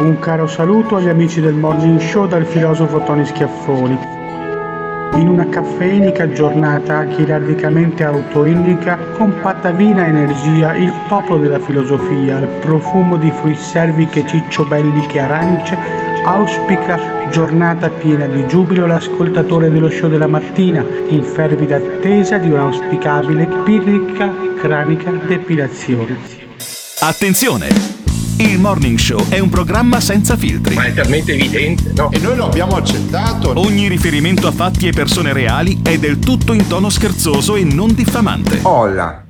Un caro saluto agli amici del Morning Show dal filosofo Tony Schiaffoni. In una caffeinica giornata chirardicamente autoindica, compatta vina energia, il popolo della filosofia, il profumo di fruitserviche cicciobelliche arance, auspica giornata piena di giubilo l'ascoltatore dello show della mattina, in fervida attesa di un'auspicabile pirrica cranica depilazione. Attenzione! Il Morning Show è un programma senza filtri. Ma è talmente evidente, no? E noi lo abbiamo accettato. Ogni riferimento a fatti e persone reali è del tutto in tono scherzoso e non diffamante. Olla.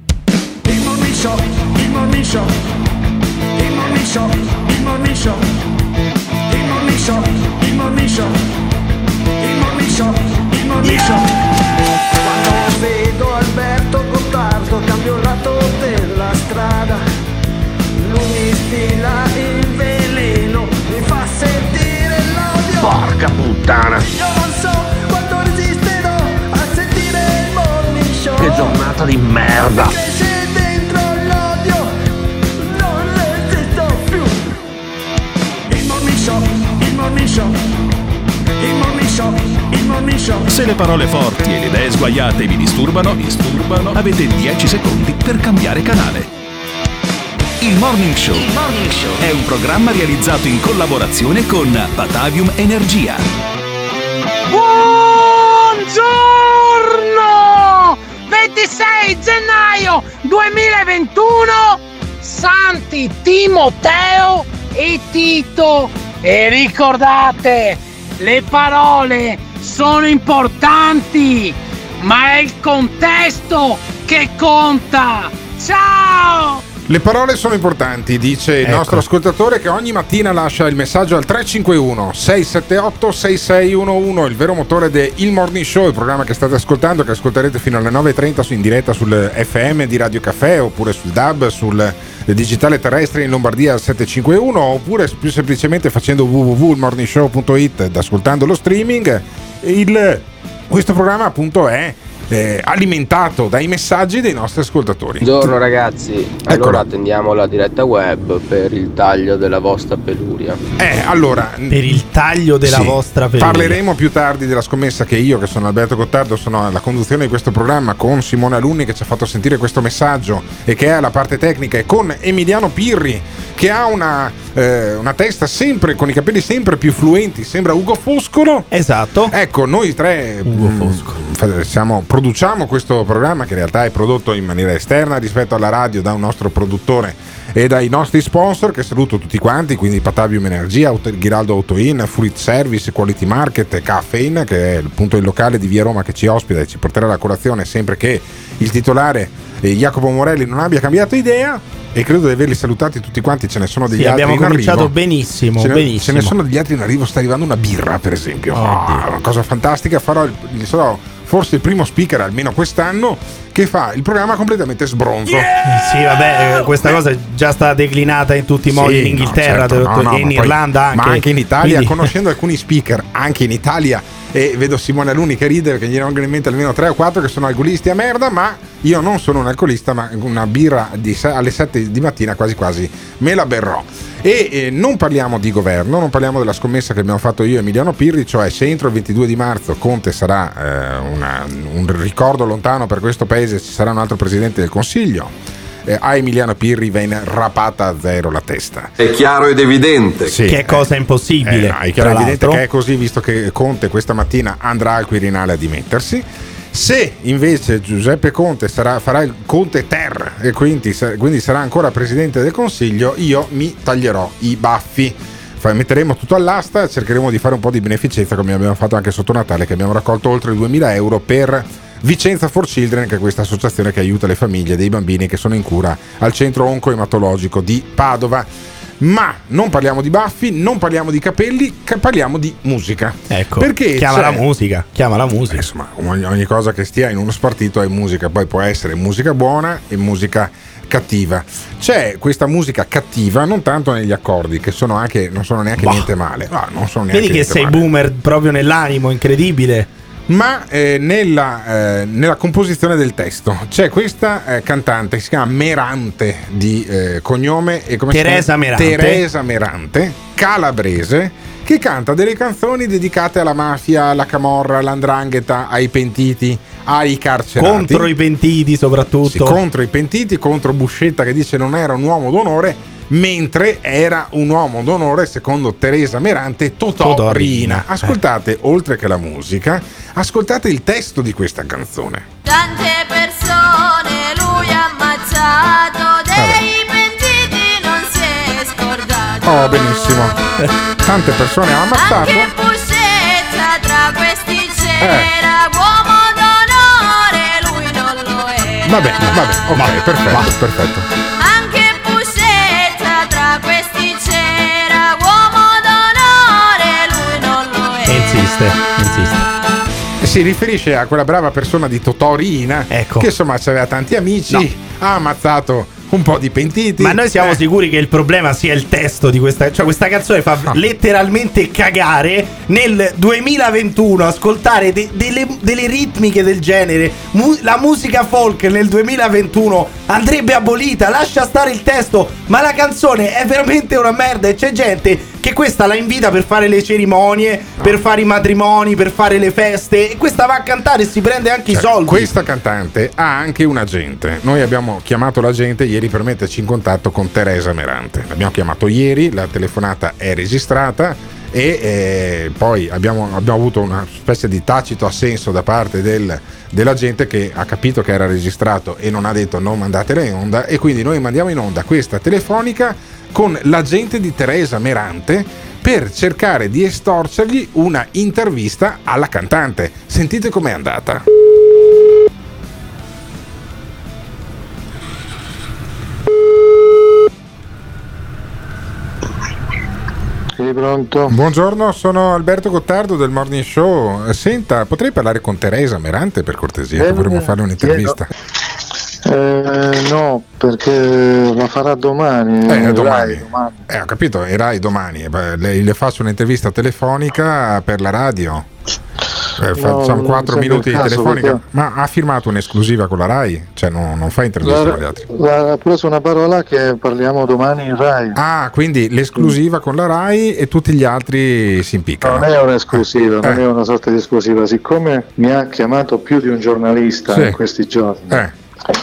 Il Morning Show, il Morning Show, il Morning Show, il Morning Show, il Morning Show, il Morning Show, il Morning Show, il Morning Show. Quando vedo Alberto Gottardo cambio il lato della strada. Lui mi stila il veleno, mi fa sentire l'odio. Porca puttana! Io non so quanto resisterò a sentire il Morning Show. Che giornata di merda! Cresce dentro l'odio, non resisto più. Il morning show, il morning show, il morning show, il morning show. Se le parole forti e le idee sguaiate vi disturbano, vi disturbano, avete 10 secondi per cambiare canale. Il Morning Show. È un programma realizzato in collaborazione con Batavium Energia. Buongiorno! 26 gennaio 2021 Santi Timoteo e Tito. E ricordate le parole sono importanti ma è il contesto che conta. Ciao Le parole sono importanti, dice il Ecco. nostro ascoltatore che ogni mattina lascia il messaggio al 351 678 6611, il vero motore del Il Morning Show, il programma che state ascoltando, che ascolterete fino alle 9.30 su in diretta sul FM di Radio Caffè oppure sul DAB, sul digitale terrestre in Lombardia al 751 oppure più semplicemente facendo www.ilmorningshow.it ed ascoltando lo streaming. Il- questo programma appunto è eh, alimentato dai messaggi dei nostri ascoltatori. Buongiorno ragazzi, Eccola. allora attendiamo la diretta web per il taglio della vostra peluria. Eh, allora, Per il taglio della Sì, vostra peluria. Parleremo più tardi della scommessa che io, che sono Alberto Gottardo, sono alla conduzione di questo programma con Simone Alunni che ci ha fatto sentire questo messaggio e che è alla parte tecnica e con Emiliano Pirri che ha una, eh, una testa sempre con i capelli sempre più fluenti, sembra Ugo Foscolo. Esatto. Ecco, noi tre Ugo mm, Foscolo. fa- siamo- produciamo questo programma che in realtà è prodotto in maniera esterna rispetto alla radio da un nostro produttore e dai nostri sponsor che saluto tutti quanti, quindi Patavium Energia, Auto- Ghiraldo Autoin, Fruit Service, Quality Market, Caffeine che è appunto il locale di Via Roma che ci ospita e ci porterà la colazione sempre che il titolare eh, Jacopo Morelli non abbia cambiato idea e credo di averli salutati tutti quanti, ce ne sono degli Sì, altri abbiamo in cominciato arrivo. benissimo, Ce ne, benissimo. ce ne sono degli altri in arrivo, sta arrivando una birra per esempio. Ah, una cosa fantastica, farò il, il- sarò forse il primo speaker almeno quest'anno che fa il programma completamente sbronzo. Eh, Sì, vabbè, eh, questa cosa è già stata declinata in tutti i modi Sì, in Inghilterra no, certo, no, no, e in ma poi- Irlanda anche. Ma anche in Italia, Quindi- conoscendo alcuni speaker, anche in Italia, e vedo Simone Aluni che ride perché gli vengono in mente almeno 3 o 4 che sono alcolisti a merda, ma io non sono un alcolista, ma una birra di alle 7 di mattina quasi quasi me la berrò. E eh, non parliamo di governo, non parliamo della scommessa che abbiamo fatto io e Emiliano Pirri, cioè se entro il 22 di marzo Conte sarà eh, una- un ricordo lontano per questo paese, ci sarà un altro presidente del Consiglio. Eh, a Emiliano Pirri viene rapata a zero la testa. È chiaro ed evidente. Sì, Che è cosa impossibile, Eh, no, è chiaro evidente l'altro. che è così, visto che Conte questa mattina andrà al Quirinale a dimettersi. Se invece Giuseppe Conte sarà- farà il Conte Ter e quindi, quindi sarà ancora presidente del Consiglio, io mi taglierò i baffi. Metteremo tutto all'asta, cercheremo di fare un po' di beneficenza come abbiamo fatto anche sotto Natale, che abbiamo raccolto oltre 2000 euro per Vicenza for Children, che è questa associazione che aiuta le famiglie dei bambini che sono in cura al centro oncoematologico di Padova. Ma non parliamo di baffi, non parliamo di capelli, ca- parliamo di musica. Ecco, Perché chiama la musica, chiama la musica. Insomma, ogni, ogni cosa che stia in uno spartito è musica, poi può essere musica buona e musica cattiva. C'è questa musica cattiva non tanto negli accordi, che sono anche, non sono neanche Bah. niente male. No, non sono neanche Vedi che sei male. boomer proprio nell'animo, incredibile. Ma eh, nella, eh, nella composizione del testo c'è questa eh, cantante che si chiama Merante di eh, cognome e come si Teresa chiama? Merante. Teresa Merante, calabrese, che canta delle canzoni dedicate alla mafia, alla camorra, all'andrangheta, ai pentiti, ai carcerati. Contro i pentiti soprattutto. Sì, contro i pentiti, contro Buscetta che dice non era un uomo d'onore, mentre era un uomo d'onore secondo Teresa Merante Totò, Totò Riina. Riina. Ascoltate, oltre che la musica, ascoltate il testo di questa canzone. Tante persone lui ha ammazzato, dei pentiti non si è scordato. Oh, benissimo. Tante persone hanno ammazzato. Anche Buscetta tra questi Eh. c'era, uomo d'onore, lui non lo era. Vabbè, vabbè, ok, perfetto, perfetto. Insiste, insiste. Si riferisce a quella brava persona di Totò Riina, Ecco. che insomma aveva tanti amici, ha ammazzato un po' di pentiti. Ma noi siamo Eh, sicuri che il problema sia il testo di questa. Cioè, questa canzone fa Ah. letteralmente cagare nel 2021. Ascoltare de- delle, delle ritmiche del genere. Mu- la musica folk nel 2021 andrebbe abolita. Lascia stare il testo. Ma la canzone è veramente una merda. E c'è gente che questa la invita per fare le cerimonie, per fare i matrimoni, per fare le feste. E questa va a cantare e si prende anche Cioè, i soldi. Questa cantante ha anche un agente. Noi abbiamo chiamato l'agente ieri per metterci in contatto con Teresa Merante. L'abbiamo chiamato ieri, la telefonata è registrata e eh, poi abbiamo, abbiamo avuto una specie di tacito assenso da parte del- dell'agente che ha capito che era registrato e non ha detto non mandatela in onda e quindi noi mandiamo in onda questa telefonica con l'agente di Teresa Merante per cercare di estorcergli una intervista alla cantante. Sentite com'è andata. Sei pronto? Buongiorno, sono Alberto Gottardo del Morning Show. Eh, Senta, potrei parlare con Teresa Merante per cortesia? Eh, Vorremmo fare un'intervista. Eh, no, perché la farà domani. Eh, Rai, domani. domani. Eh, ho capito, e Rai domani. Eh, Le, le faccio un'intervista telefonica per la radio. Eh, facciamo non 4 sembra minuti di telefonica. perché- Ma ha firmato un'esclusiva con la Rai? Cioè, no- non fa interviste con gli altri. La- ha preso una parola che parliamo domani in Rai. Ah, quindi l'esclusiva con la Rai e tutti gli altri si impiccano. Non è un'esclusiva, non Eh. è una sorta di esclusiva. Siccome mi ha chiamato più di un giornalista Sì. in questi giorni, Eh.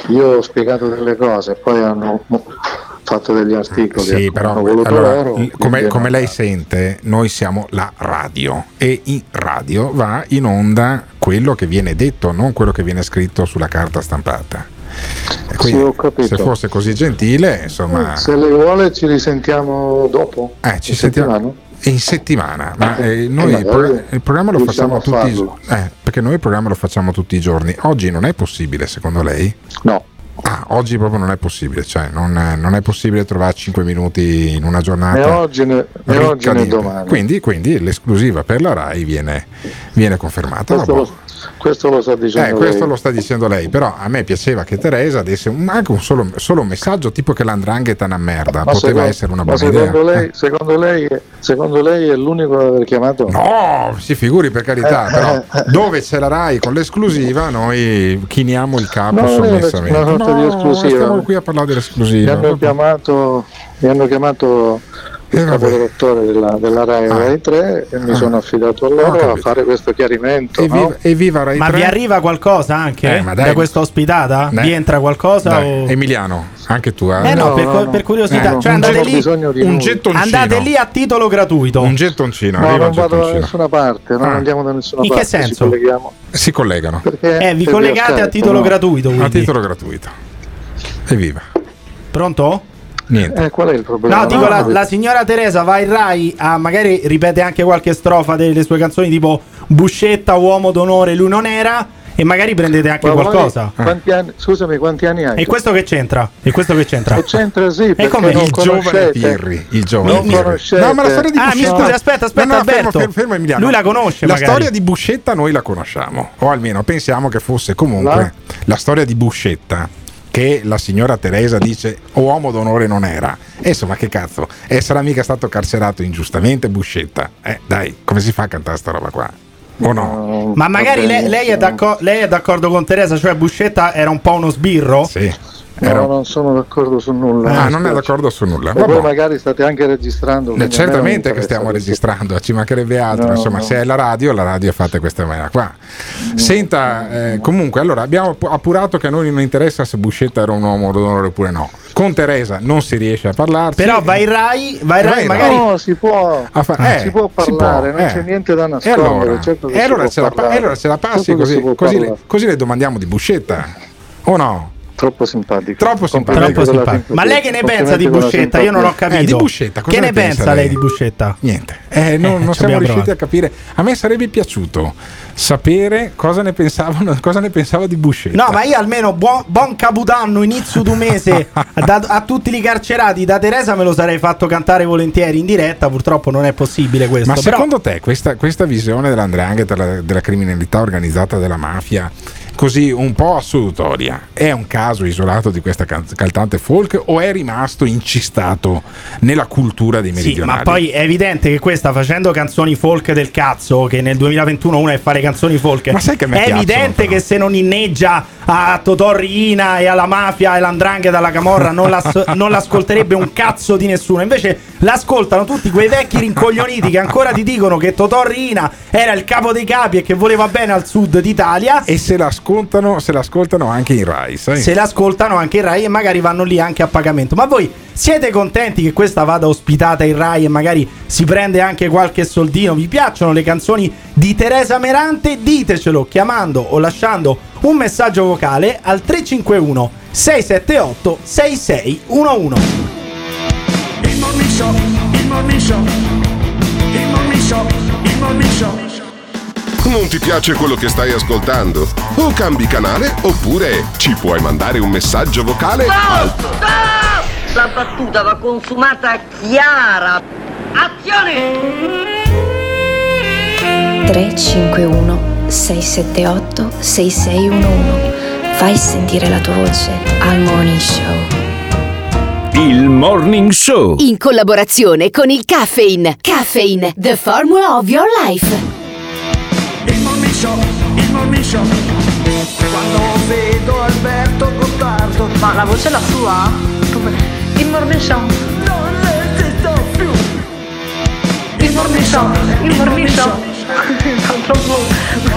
Io ho spiegato delle cose, poi hanno fatto degli articoli. Sì, però voluto allora, loro, come, come lei sente, noi siamo la radio e in radio va in onda quello che viene detto, non quello che viene scritto sulla carta stampata. Quindi, capito. se fosse così gentile, insomma, Se lei vuole ci risentiamo dopo. eh, ci sentiamo? In settimana. Ma eh, noi Eh, magari il programma lo facciamo tutti i farlo. eh, perché noi il programma lo facciamo tutti i giorni. Oggi non è possibile, secondo lei? No. Ah, oggi proprio non è possibile, cioè non, è- non è possibile trovare 5 minuti in una giornata. Né oggi né, né ricca oggi né di- domani. Quindi, quindi l'esclusiva per la RAI viene, viene confermata. questo, lo, questo lo sta dicendo Eh, questo lei. lo sta dicendo lei, però a me piaceva che Teresa desse un- anche un solo, solo un messaggio tipo che l'andrangheta è una merda, Ma poteva secondo- essere una buona idea. secondo lei, Eh. secondo, lei, secondo lei è l'unico ad aver chiamato? No, si figuri per carità, Eh, però eh, dove c'è la RAI con l'esclusiva noi chiniamo il capo No, sorta di esclusiva. stiamo qui a parlare Mi dell'esclusiva. hanno chiamato, mi hanno chiamato capodirettore della, della RAI, Ah. Rai 3 e mi Ah. sono affidato a Ho loro a fare questo chiarimento. Evviva, no? evviva Rai Ma 3. vi arriva qualcosa anche Eh, da questa ospitata? Dai. Vi entra qualcosa? O- Emiliano, anche tu eh? Eh no, No, per, no, per curiosità. Eh, cioè non andate lì, andate lì a titolo gratuito. Un gettoncino, No, arriva non vado da nessuna parte, non Ah. andiamo da nessuna In che parte. senso? Ci colleghiamo. Si collegano Perché Eh, vi collegate a titolo gratuito. a titolo gratuito. Evviva. Pronto? Niente. Eh, qual è il problema? No, dico la, no, la signora Teresa va in Rai a magari ripete anche qualche strofa delle sue canzoni tipo Buscetta, uomo d'onore, lui non era e magari prendete anche ma qualcosa. Quanti anni, scusami, quanti anni hai? E questo che c'entra? E questo che c'entra? E c'entra sì, perché come non il giovane. Pirri, il giovane Non Pirri. conoscete. No, ma la storia di Ah, mi Buscetta. scusi, aspetta, aspetta, No, no, fermo, Alberto. fermo, fermo, Emiliano. Lui la conosce, La magari. storia di Buscetta noi la conosciamo, o almeno pensiamo che fosse comunque La? la storia di Buscetta che la signora Teresa dice uomo d'onore non era. E insomma, che cazzo? E sarà mica stato carcerato ingiustamente Buscetta? Eh, dai, come si fa a cantare sta roba qua? O no? Ma magari lei, lei è lei è d'accordo con Teresa, cioè Buscetta era un po' uno sbirro? Sì. No, Era- non sono d'accordo su nulla. Ah, non è d'accordo su nulla. E Vabbè. voi magari state anche registrando. Eh, non Certamente che stiamo questo. registrando, ci mancherebbe altro. No, Insomma, no. se è la radio, la radio è fatta in questa maniera qua. Senta, eh, comunque, allora abbiamo app- appurato che a noi non interessa se Buscetta era un uomo d'onore oppure no. Con Teresa non si riesce a parlarci. Però vai Rai, vai Rai, magari... No, si può, fa- eh, si può si parlare, può, non eh. c'è niente da E nascondere. allora, certo e si allora ce la, e allora ce la passi Certo si così, può così, le, così le domandiamo di Buscetta. O no? Troppo simpatico. Troppo simpatico. Troppo simpatico. Ma lei che ne pensa di Buscetta? Io non ho capito. Eh, di Buscetta, cosa che ne ne pensa lei lei? di Buscetta? Niente, Eh, non, non ci siamo riusciti provato. a capire. A me sarebbe piaciuto sapere cosa ne pensavano, cosa ne pensava di Buscetta. No, ma io almeno buon, buon capodanno, inizio di mese da- a tutti i carcerati da Teresa me lo sarei fatto cantare volentieri in diretta. Purtroppo non è possibile questo. Ma però- secondo te questa, questa visione dell'andrangheta, della, della criminalità organizzata della mafia, così un po' assolutoria, è un caso isolato di questa can- cantante folk o è rimasto incistato nella cultura dei Sì, meridionali? ma poi è evidente che questa facendo canzoni folk del cazzo, che nel 2021 uno è fare canzoni folk, Ma sai che a me è piacciono, evidente però. che se non inneggia a Totò Riina e alla mafia e l'andrangheta alla camorra non, l'as- non l'ascolterebbe un cazzo di nessuno. Invece l'ascoltano tutti quei vecchi rincoglioniti che ancora ti dicono che Totò Riina era il capo dei capi e che voleva bene al sud d'Italia. E se l'ascoltano, se l'ascoltano anche in Rai, sai? Se l'ascoltano anche in Rai e magari vanno lì anche a pagamento. Ma voi siete contenti che questa vada ospitata in Rai e magari si prende anche qualche soldino? Vi piacciono le canzoni di Teresa Merante? Ditecelo chiamando o lasciando un messaggio vocale al 351 678 6611. Il morning show, il morning show, il morning show, il morning show. Non ti piace quello che stai ascoltando? O cambi canale oppure ci puoi mandare un messaggio vocale al La battuta va consumata chiara. Azione! 351 678 6611 Fai sentire la tua voce al Morning Show. Il Morning Show. In collaborazione con il Caffeine. Caffeine, the formula of your life. Il morning show, il morning show. Quando vedo Alberto Gottardo. Ma la voce è la sua? Come? Il morning show. Non resisto più. Il morning show. Il morning show. Troppo.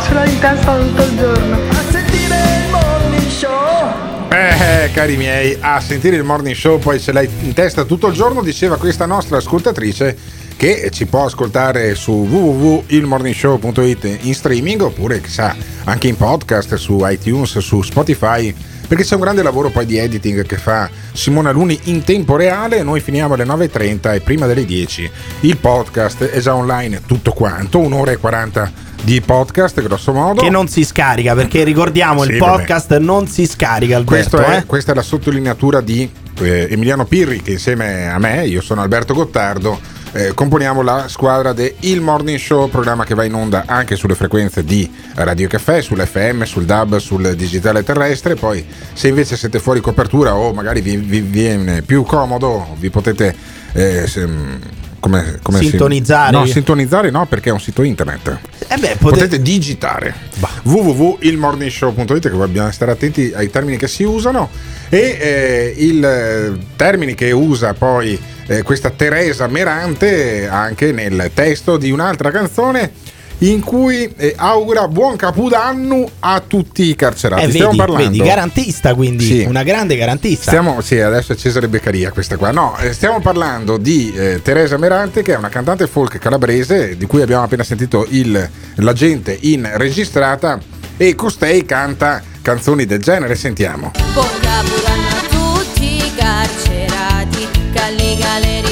Ce l'ho in testa tutto il giorno. A sentire il morning show. Eh, cari miei, a sentire il morning show poi ce l'hai in testa tutto il giorno, diceva questa nostra ascoltatrice che ci può ascoltare su www.ilmorningshow.it in streaming oppure chissà anche in podcast su iTunes, su Spotify perché c'è un grande lavoro poi di editing che fa Simona Luni in tempo reale, noi finiamo alle 9.30 e prima delle 10 il podcast è già online tutto quanto, un'ora e 40 di podcast grosso modo. Che non si scarica perché ricordiamo Sì, il vabbè. podcast non si scarica. Alberto, è- eh? Questa è la sottolineatura di eh, Emiliano Pirri che insieme a me, io sono Alberto Gottardo, eh, componiamo la squadra de Il Morning Show, programma che va in onda anche sulle frequenze di Radio Caffè, sull'FM, sul DAB, sul digitale terrestre. Poi se invece siete fuori copertura o magari vi, vi viene più comodo, vi potete... eh, se- come, come si- Sintonizzare. no, sintonizzare no, perché è un sito internet. Eh beh, Potete digitare www.ilmorningshow.it che dobbiamo stare attenti ai termini che si usano e eh, il eh, termini che usa poi eh, questa Teresa Merante anche nel testo di un'altra canzone in cui eh, augura buon capodanno a tutti i carcerati. Eh, Stiamo vedi, parlando vedi, garantista quindi, Sì. una grande garantista. Stiamo, sì, adesso è Cesare Beccaria questa qua. No, eh, stiamo parlando di eh, Teresa Merante, che è una cantante folk calabrese, di cui abbiamo appena sentito il, la gente in registrata, e costei canta canzoni del genere. Sentiamo. Buon capodanno a tutti i carcerati, che alle galere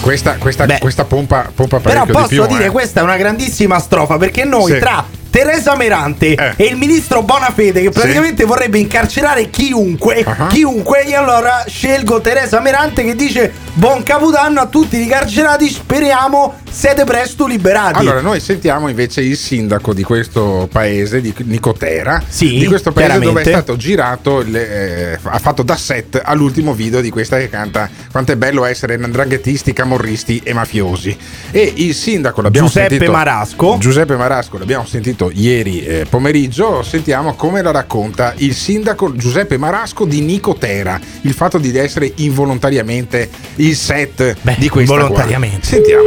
Questa, questa, questa pompa, pompa Però posso di più. dire, eh. questa è una grandissima strofa perché noi Sì. tra Teresa Merante Eh. e il ministro Bonafede che praticamente vorrebbe incarcerare chiunque, Ah. chiunque, e allora scelgo Teresa Merante che dice buon capodanno a tutti i carcerati, speriamo siete presto liberati. Allora, noi sentiamo invece il sindaco di questo paese, di Nicotera, Sì, di questo paese dove è stato girato, il, eh, ha fatto da set all'ultimo video di questa che canta quanto è bello essere nandranghetisti, camorristi e mafiosi. E il sindaco l'abbiamo Giuseppe sentito. Marasco. Giuseppe Marasco l'abbiamo sentito ieri eh, pomeriggio. Sentiamo come la racconta il sindaco Giuseppe Marasco di Nicotera. Il fatto di essere involontariamente il set di questa qua. involontariamente. Sentiamo.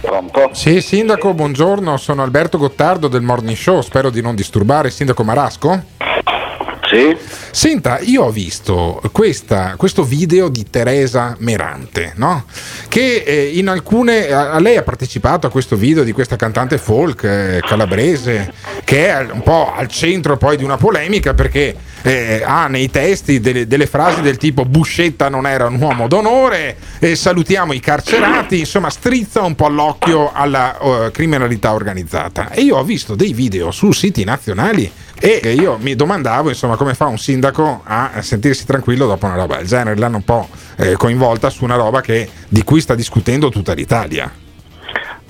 Pronto? Sì, sindaco, buongiorno, sono Alberto Gottardo del Morning Show, spero di non disturbare. Sindaco Marasco? Sì. Senta, io ho visto questa- questo video di Teresa Merante, no? Che eh, in alcune. a- a lei ha partecipato a questo video di questa cantante folk eh, calabrese, che è un po' al centro poi di una polemica perché eh, ha nei testi delle, delle frasi del tipo Buscetta non era un uomo d'onore, eh, salutiamo i carcerati, insomma strizza un po' l'occhio alla eh, criminalità organizzata. E io ho visto dei video su siti nazionali e io mi domandavo insomma come fa un sindaco a sentirsi tranquillo dopo una roba del genere. L'hanno un po' eh, coinvolta su una roba che, di cui sta discutendo tutta l'Italia.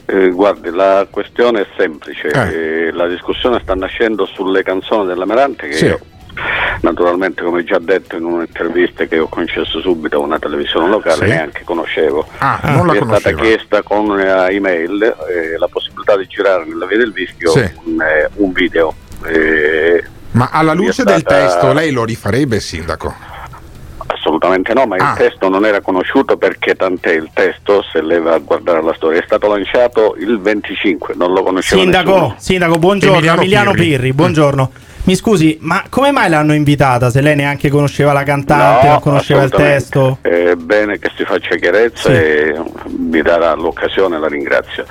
Eh, guardi, la questione è semplice. Eh. Eh, la discussione sta nascendo sulle canzoni della Merante che Sì. io, naturalmente, come già detto in un'intervista che ho concesso subito a una televisione locale, Sì. neanche conoscevo. Ah, non la Mi è stata conosceva. chiesta con una email eh, la possibilità di girare nella via del Vischio Sì. un, eh, un video. Eh, Ma alla luce del stata- testo lei lo rifarebbe, sindaco? Assolutamente no, ma Ah. il testo non era conosciuto perché tant'è il testo, se lei va a guardare la storia, è stato lanciato il 25, non lo conosceva Sindaco, nessuno. sindaco, buongiorno, Emiliano Emiliano, Pirri. Pirri. buongiorno. Mi scusi, ma come mai l'hanno invitata se lei neanche conosceva la cantante, No, non conosceva il testo? È bene che si faccia chiarezza e mi darà l'occasione, la ringrazio.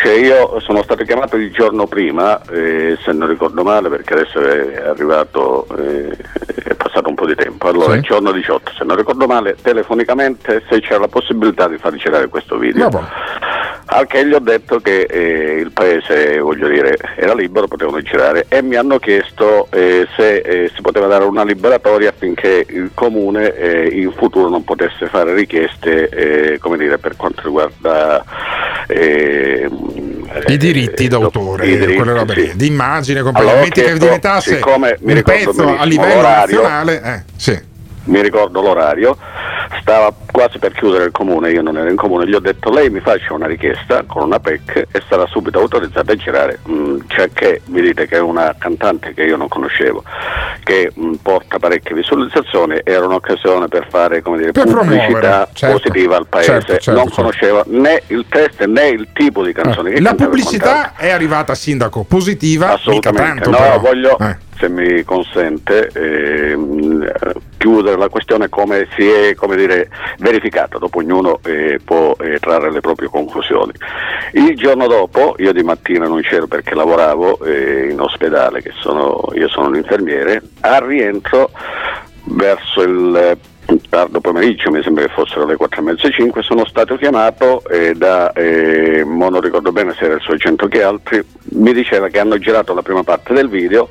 Cioè io sono stato chiamato il giorno prima, eh, se non ricordo male, perché adesso è arrivato, eh, è passato un po' di tempo. Allora, Sì. il giorno 18, se non ricordo male, telefonicamente se c'era la possibilità di far girare questo video. Al che gli ho detto che eh, il paese, voglio dire, era libero, potevano girare e mi hanno chiesto eh, se eh, si poteva dare una liberatoria affinché il comune eh, in futuro non potesse fare richieste, eh, come dire, per quanto riguarda eh, I diritti d'autore, i diritti, sì. di immagine, Allora, ho complimenti che chiesto, diventasse un pezzo a livello l'orario, nazionale. Eh, sì. Mi ricordo l'orario, stava quasi per chiudere il comune, io non ero in comune, gli ho detto lei mi faccia una richiesta con una PEC e sarà subito autorizzata a girare, Mm, cioè che mi dite che è una cantante che io non conoscevo, che mm, porta parecchie visualizzazioni, era un'occasione per fare come dire, Per pubblicità certo, positiva al paese, certo, certo, non certo. conosceva né il testo né il tipo di canzone. che La cantava e pubblicità è arrivata, sindaco, positiva, Assolutamente, tanto no, però. voglio, Eh. Se mi consente, eh, chiudere la questione come si è come dire, verificata, dopo ognuno eh, può eh, trarre le proprie conclusioni. Il giorno dopo, io di mattina non c'ero perché lavoravo eh, in ospedale, sono, io sono un infermiere, al rientro verso il tardo pomeriggio, mi sembra che fossero le 4 e mezza 5, sono stato chiamato eh, da, eh, non ricordo bene se era il sergento che altri, mi diceva che hanno girato la prima parte del video,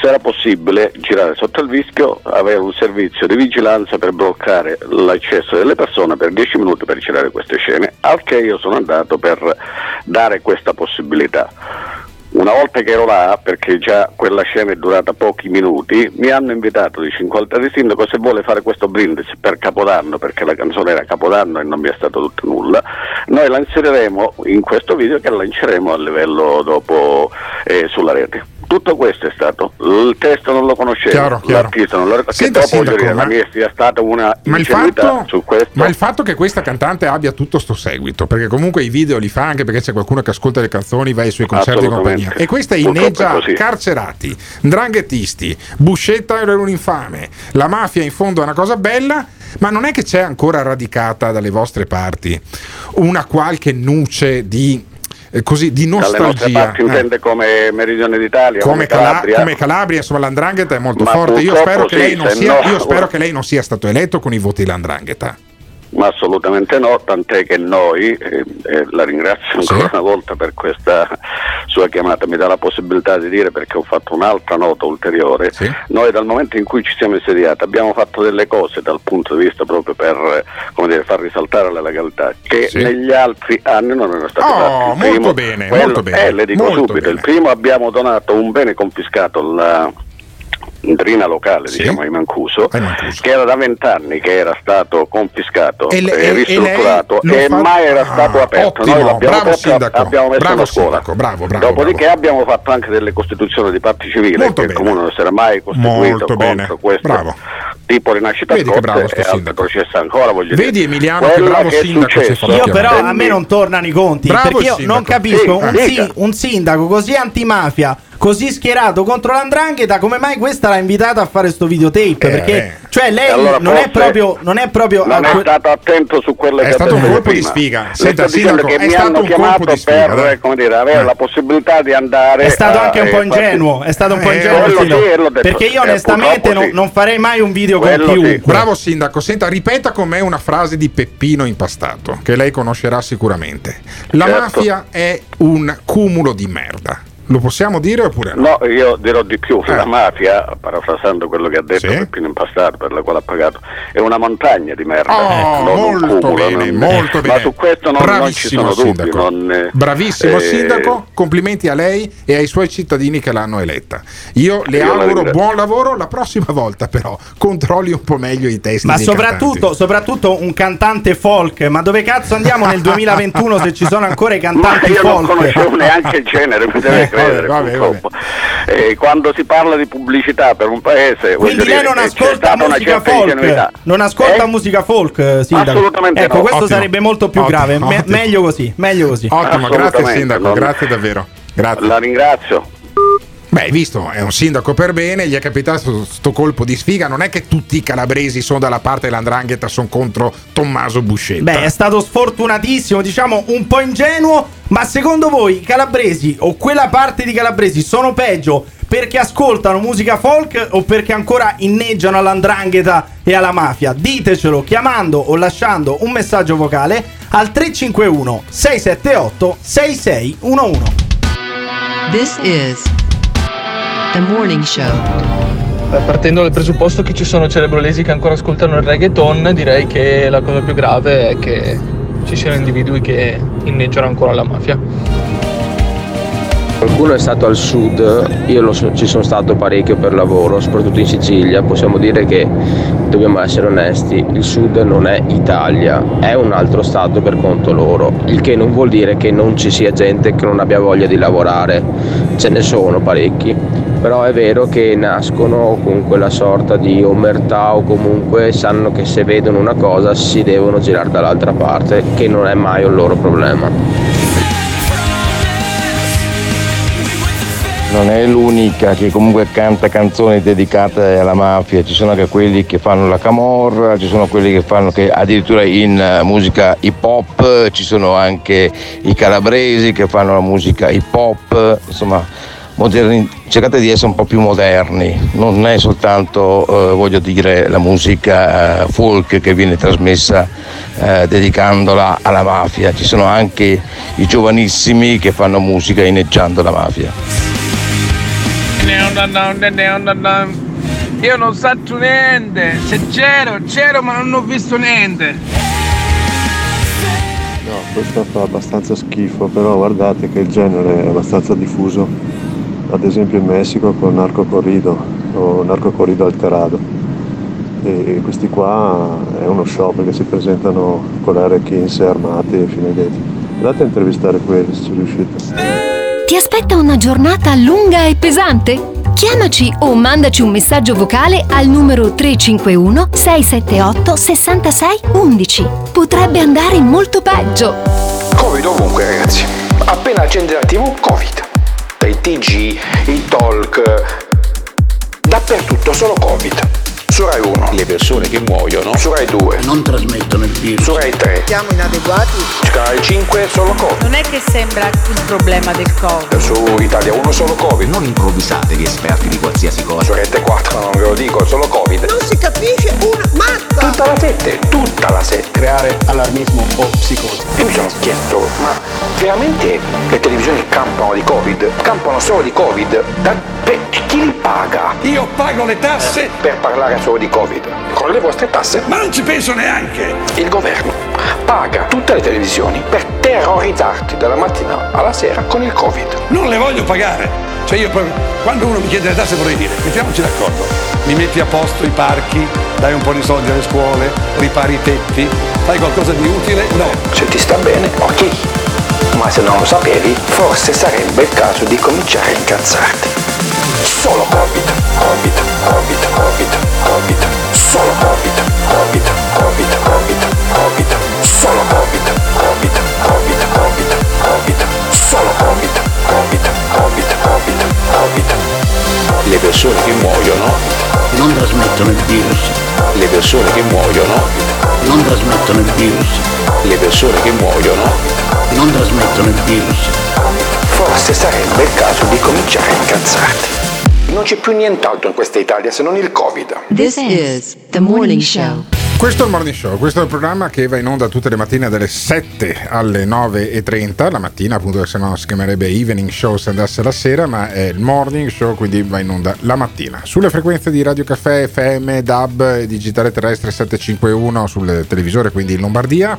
se era possibile girare sotto il vischio, avere un servizio di vigilanza per bloccare l'accesso delle persone per 10 minuti per girare queste scene, al che io sono andato per dare questa possibilità. Una volta che ero là, perché già quella scena è durata pochi minuti, mi hanno invitato di 50 di sindaco se vuole fare questo brindisi per Capodanno, perché la canzone era Capodanno e non mi è stato tutto nulla. Noi la inseriremo in questo video che lanceremo a livello dopo eh, sulla rete. Tutto questo è stato, il testo non lo conoscevo, Chiaro, chiaro. l'artista non lo ricordo, che Senta, dopo sindaco, la ma- mia sia stata una Ma il, fatto, su questo. ma il fatto che questa cantante abbia tutto sto seguito, perché comunque i video li fa anche perché c'è qualcuno che ascolta le canzoni, va ai suoi concerti e compagnia. E questa inneggia carcerati, dranghettisti, Buscetta era un infame, la mafia in fondo è una cosa bella, ma non è che c'è ancora radicata dalle vostre parti una qualche nuce di, così, di nostalgia. eh. intende come Meridione d'Italia, come, Cala- Calabria. come Calabria, insomma, l'andrangheta è molto Ma forte. Io spero, che sì, lei non se sia, no- io spero che lei non sia stato eletto con i voti dell'andrangheta. Ma assolutamente no, tant'è che noi, eh, eh, la ringrazio ancora una volta per questa sua chiamata mi dà la possibilità di dire perché ho fatto un'altra nota ulteriore, noi dal momento in cui ci siamo insediati abbiamo fatto delle cose dal punto di vista proprio per come dire, far risaltare la legalità che Sì. negli altri anni non erano state Oh, fatte. Il molto primo- bene, quello- molto bene, eh, le dico molto subito, il primo abbiamo donato un bene confiscato alla drina locale, diciamo, ai Mancuso, che era da vent'anni che era stato confiscato E e, le- e- e e, fa- mai era Ah, stato aperto. ottimo, Noi l'abbiamo bravo aperto, sindaco, abbiamo messo bravo una scuola. sindaco, bravo, bravo, Dopodiché abbiamo fatto anche delle costituzioni di parte civile Molto che il bene. comune non si era mai costituito Molto contro bene, questo bravo. tipo rinascita Vedi che bravo sto e altri sindaco. processi ancora voglio Vedi dire. Emiliano che Quello bravo che è sindaco si Io però a me non tornano i conti Bravo perché io sindaco. non capisco Sì, un sindaco così antimafia, così schierato contro l'andrangheta, come mai questa l'ha invitata a fare sto videotape? perché cioè lei allora non, è proprio, non è proprio non è stato attento su quello È che ha stato un detto colpo di prima. sfiga. Le Senta, sindaco, che è mi stato hanno un colpo chiamato di sfiga, per come dire, avere Eh. la possibilità di andare è stato a- anche un po' eh, ingenuo, è stato un po' Eh, ingenuo sì, perché io Eh, onestamente non, sì. non farei mai un video Quello con sì. chiunque. Bravo sindaco, senta, ripeta con me una frase di Peppino Impastato, che lei conoscerà sicuramente. La Certo. mafia è un cumulo di merda. Lo possiamo dire oppure no? No, io dirò di più, Eh. la mafia, parafrasando quello che ha detto Sì. Peppino Impastato, per la quale ha pagato, è una montagna di merda, Oh, non un molto cumulo, bene, non- molto bene. Ma su questo non, non ci Bravissimo sono dubbi. sindaco. non, eh, Bravissimo eh, sindaco, complimenti a lei e ai suoi cittadini che l'hanno eletta. Io le Io la auguro ringrazio. buon lavoro, la prossima volta però controlli un po' meglio i testi. Ma dei soprattutto, soprattutto un cantante folk. Ma dove cazzo andiamo nel 2021 se ci sono ancora i Ma cantanti io non folk? conoscevo neanche il genere, mi deve Eh, credere. vabbè, vabbè, purtroppo. E quando si parla di pubblicità per un paese, Quindi lei dire non c'è ascolta musica folk? ingenuità. Non ascolta Eh? musica folk, eh, sindaco? Assolutamente ecco, no. questo Ottimo. sarebbe molto più Ottimo, grave. Me- meglio così, meglio così. Ottimo, grazie sindaco, non- grazie davvero. Grazie. La ringrazio. Beh, visto, è un sindaco per bene, gli è capitato sto colpo di sfiga, non è che tutti i calabresi sono dalla parte dell'andrangheta, sono contro Tommaso Buscetta. Beh, è stato sfortunatissimo, diciamo un po' ingenuo, ma secondo voi i calabresi o quella parte di calabresi sono peggio perché ascoltano musica folk o perché ancora inneggiano all'andrangheta e alla mafia? Ditecelo chiamando o lasciando un messaggio vocale al 351 678 6611. This is the morning show. Partendo dal presupposto che ci sono cerebrolesi che ancora ascoltano il reggaeton, direi che la cosa più grave è che ci siano individui che inneggiano ancora alla mafia. Qualcuno è stato al sud, io lo so- ci sono stato parecchio per lavoro, soprattutto in Sicilia, possiamo dire che dobbiamo essere onesti, il sud non è Italia, è un altro stato per conto loro, il che non vuol dire che non ci sia gente che non abbia voglia di lavorare, ce ne sono parecchi, però è vero che nascono con quella sorta di omertà o comunque sanno che se vedono una cosa si devono girare dall'altra parte, che non è mai un loro problema. non è l'unica che comunque canta canzoni dedicate alla mafia, ci sono anche quelli che fanno la camorra, ci sono quelli che fanno che addirittura in eh, musica hip hop, ci sono anche i calabresi che fanno la musica hip hop, insomma moderni- cercate di essere un po' più moderni, non è soltanto eh, voglio dire la musica eh, folk che viene trasmessa eh, dedicandola alla mafia, ci sono anche i giovanissimi che fanno musica inneggiando la mafia. Io non saccio niente, se c'ero, c'ero ma non ho visto niente. No, questo fa abbastanza schifo, però guardate che il genere è abbastanza diffuso, ad esempio in Messico con Narco Corrido o Narco Corrido Alterado. E questi qua è uno show perché si presentano con le R15 armati e finaghetti. Andate a intervistare quelli se ci riuscite. Ti aspetta una giornata lunga e pesante? Chiamaci o mandaci un messaggio vocale al numero 351 678 66 11. Potrebbe andare molto peggio. Covid ovunque ragazzi. Appena accende la tv, Covid. Dai TG, i talk, dappertutto solo Covid. Su Rai 1. Le persone che muoiono. Su Rai 2. Non trasmettono il virus. Su Rai 3. Siamo inadeguati? Su Rai 5 solo Covid. Non è che sembra il problema del Covid. Su Italia 1 solo Covid. Non improvvisatevi esperti di qualsiasi cosa. Su Rete 4 non ve lo dico, solo Covid. Non si capisce una mazza! Tutta la 7, tutta la 7. Creare allarmismo o psicosi. Io mi sono chiesto, ma veramente le televisioni campano di Covid, campano solo di Covid. Da- e chi li paga? Io pago le tasse Per parlare solo di Covid. Con le vostre tasse? ma non ci penso neanche. Il governo paga tutte le televisioni per terrorizzarti dalla mattina alla sera con il Covid. Non le voglio pagare. Cioè io quando uno mi chiede le tasse vorrei dire, mettiamoci d'accordo, mi metti a posto i parchi, dai un po' di soldi alle scuole, ripari i tetti, fai qualcosa di utile? No. Se ti sta bene, ok. Ma se non lo sapevi, forse sarebbe il caso di cominciare a incazzarti. Solo Covid, Covid, Covid, Covid, solo Covid, Covid, Covid, Covid, solo Covid, Covid, Covid, Covid, Covid, solo Covid, Covid, Covid, Covid, Covid. Le persone che muoiono non trasmettono il virus. Le persone che muoiono non trasmettono il virus. Le persone che muoiono non trasmettono il virus. Forse sarebbe il caso di cominciare a incazzarti. Non c'è più nient'altro in questa Italia se non il Covid. This is the morning show. Questo è il Morning Show, questo è il programma che va in onda tutte le mattine dalle 7 alle 9.30, la mattina appunto se no si chiamerebbe Evening Show se andasse la sera, ma è il Morning Show quindi va in onda la mattina. Sulle frequenze di Radio Caffè, FM, DAB, e Digitale Terrestre 751 sul televisore quindi in Lombardia,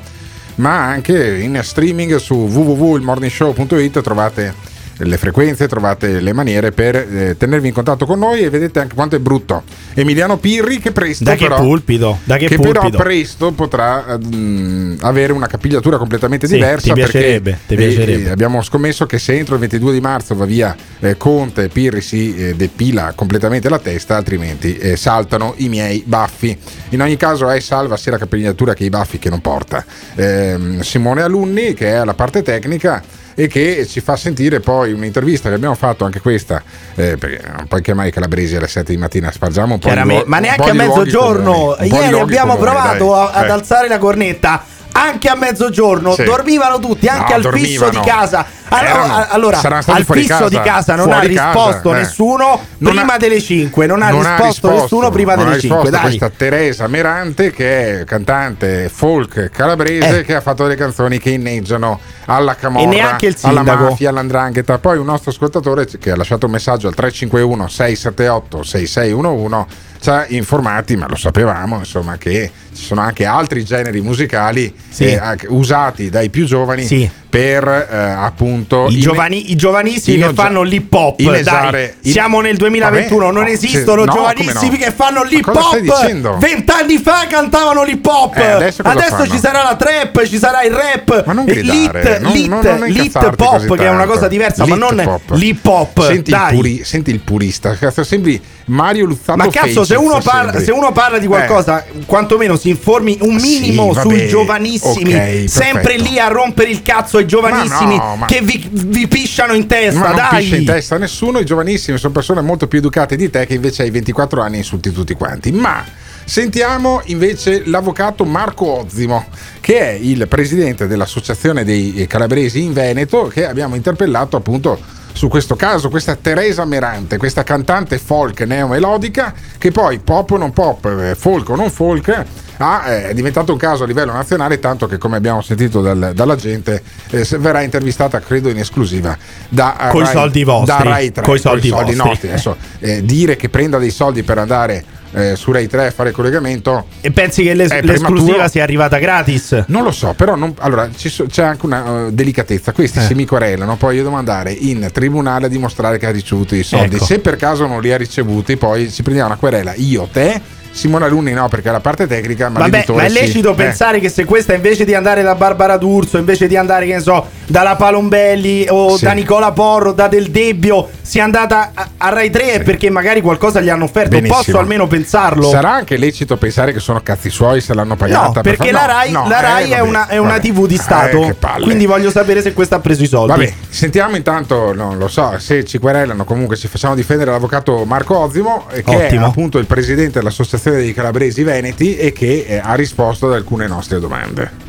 ma anche in streaming su www.ilmorningshow.it trovate le frequenze, trovate le maniere per eh, tenervi in contatto con noi e vedete anche quanto è brutto. Emiliano Pirri che presto Da che però, pulpido, da che però pulpido. presto potrà mm, avere una capigliatura completamente Sì, diversa ti perché piacerebbe, ti eh, piacerebbe. eh, abbiamo scommesso che se entro il 22 di marzo va via eh, Conte Pirri si eh, depila completamente la testa altrimenti eh, saltano i miei baffi in ogni caso è salva sia la capigliatura che i baffi che non porta Ehm, Simone Alunni che è alla parte tecnica e che ci fa sentire poi un'intervista che abbiamo fatto anche questa eh, perché poi che mai calabresi alle 7 di mattina spargiamo un po' di Chiaramente, luo- ma neanche a luoghi mezzogiorno. Ieri luoghi abbiamo provato a- ad Eh. alzare la cornetta. Anche a mezzogiorno Sì. dormivano tutti, anche No, al fisso dormivano. di casa. Allora, allora, al fisso casa, di casa non ha casa, risposto eh. nessuno Non prima ha- delle 5. Non ha risposto, nessuno prima non ha delle 5. risposto Dai. questa Teresa Merante che è cantante folk calabrese Eh. che ha fatto delle canzoni che inneggiano alla camorra E neanche il alla mafia all'andrangheta poi un nostro ascoltatore che ha lasciato un messaggio al 351 678 6611 ci ha informati ma lo sapevamo insomma che ci sono anche altri generi musicali Sì. eh, usati dai più giovani Sì. per eh, appunto I, giovani, I giovanissimi che fanno l'hip hop, dai, siamo nel 2021, Vabbè, non no, esistono no, giovanissimi no? che fanno l'hip hop. Vent'anni fa cantavano l'hip hop, Eh, adesso fanno? ci sarà la trap, ci sarà il rap, Ma non gridare, lit, non- lit, non- non lit pop, che è una cosa diversa, ma Lit non pop. l'hip hop. Senti, puri- senti il purista, cazzo, sembri Mario Luzzato Ma cazzo, se uno, parla, se uno parla di qualcosa, quantomeno si informi un minimo Sì, sui giovanissimi, ok, sempre lì a rompere il cazzo ai giovanissimi Ma no, ma- che vi, vi pisciano in testa, Ma non dai. piscia in testa a nessuno, i giovanissimi sono persone molto più educate di te che invece hai 24 anni e insulti tutti quanti. Ma sentiamo invece l'avvocato Marco Ozzimo, che è il presidente dell'Associazione dei Calabresi in Veneto, che abbiamo interpellato appunto su questo caso, questa Teresa Merante, questa cantante folk neomelodica, che poi pop o non pop, eh, folk o non folk, ha, eh, è diventato un caso a livello nazionale, tanto che come abbiamo sentito dal- dalla gente eh, verrà intervistata credo in esclusiva da eh, Rai- soldi vostri, da Rai 3, coi soldi vostri. nostri. Adesso, eh, dire che prenda dei soldi per andare eh, su Rai 3 a fare collegamento E pensi che l'es- è l'esclusiva sia arrivata gratis? Non lo so, però non- allora, so- c'è anche una eh, delicatezza. Questi Eh. se mi querelano, poi io devo andare in tribunale a dimostrare che ha ricevuto i soldi. Ecco. Se per caso non li ha ricevuti, poi si prendiamo una querela io, te, Simone Alunni no, perché è la parte tecnica, ma Vabbè, ma è sì. lecito Eh. pensare che se questa invece di andare da Barbara D'Urso, invece di andare, che ne so, dalla Palombelli o Sì. da Nicola Porro, da Del Debbio, sia andata a, a Rai 3 è perché magari qualcosa gli hanno offerto. Benissimo. Posso almeno pensarlo? Sarà anche lecito pensare che sono cazzi suoi se l'hanno pagata. No, per perché far- la Rai, no, la eh, Rai è, vabbè, una, è una. TV di Stato. Eh, che palle. quindi voglio sapere se questa ha preso i soldi. Vabbè, sentiamo intanto, non lo so, se ci querelano comunque ci facciamo difendere l'avvocato Marco Ozzimo, eh, che Ottimo. è appunto il presidente dell'Associazione dei Calabresi Veneti e che eh, ha risposto ad alcune nostre domande.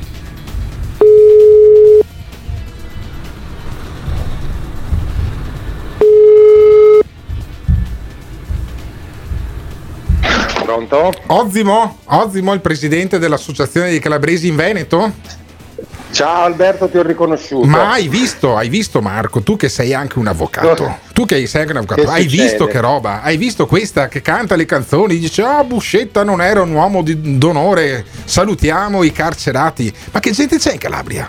Pronto? Ozzimo? Ozzimo, il presidente dell'Associazione dei Calabresi in Veneto? Ciao Alberto, ti ho riconosciuto. Ma hai visto, hai visto Marco, tu che sei anche un avvocato, tu che sei anche un avvocato, Che hai succede? visto che roba? Hai visto questa che canta le canzoni, dice ah Buscetta non era un uomo di- d'onore, salutiamo i carcerati. Ma che gente c'è in Calabria?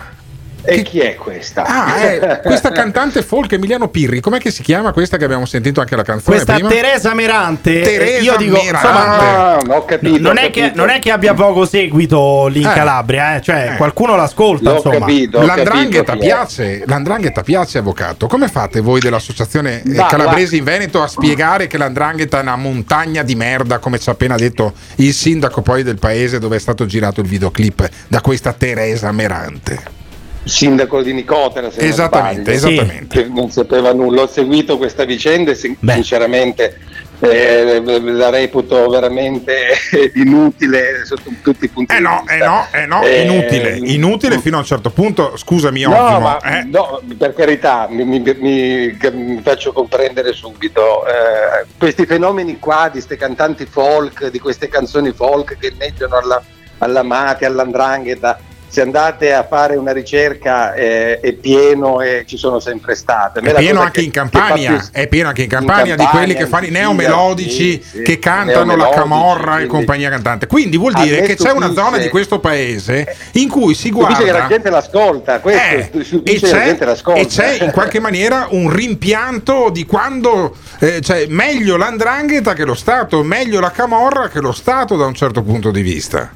E chi è questa? Ah, è questa cantante folk Emiliano Pirri, com'è che si chiama questa che abbiamo sentito anche la canzone Questa prima? Teresa Merante, Teresa io dico, Merante. insomma, Ah, ho capito, non, ho è che, non è che abbia poco seguito lì in Eh. Calabria, eh, cioè Eh. qualcuno l'ascolta, L'ho insomma. capito. ho L'andrangheta capito piace, l'andrangheta piace avvocato. Come fate voi dell'associazione Ma, Calabresi in Veneto a spiegare che l'andrangheta è una montagna di merda, come ci ha appena detto il sindaco poi del paese dove è stato girato il videoclip da questa Teresa Merante? Sindaco di Nicotera, se non Esattamente, sbaglio, esattamente. che non sapeva nulla. Ho seguito questa vicenda e sin- sinceramente eh, la reputo veramente inutile sotto tutti i punti Eh di no, vista. eh no, eh no, Eh, inutile, inutile fino a un certo punto. Scusami, No, ottimo. ma eh. no, per carità, mi, mi- mi- mi faccio comprendere subito. eh, questi fenomeni qua di queste cantanti folk, di queste canzoni folk che inneggiano alla, alla mafia, all'andrangheta, se andate a fare una ricerca eh, è pieno e ci sono sempre state. È pieno anche che- in Campania, più- è pieno anche in Campania, di Campania, quelli che fanno i in neomelodici sì, che cantano la camorra e quindi- compagnia cantante. Quindi vuol dire che c'è una zona di questo paese in cui si Stupisce che la guarda gente l'ascolta, questo Eh, e che la c'è, gente l'ascolta. e c'è in qualche maniera un rimpianto di quando eh, cioè meglio l'andrangheta che lo Stato, meglio la camorra che lo Stato da un certo punto di vista.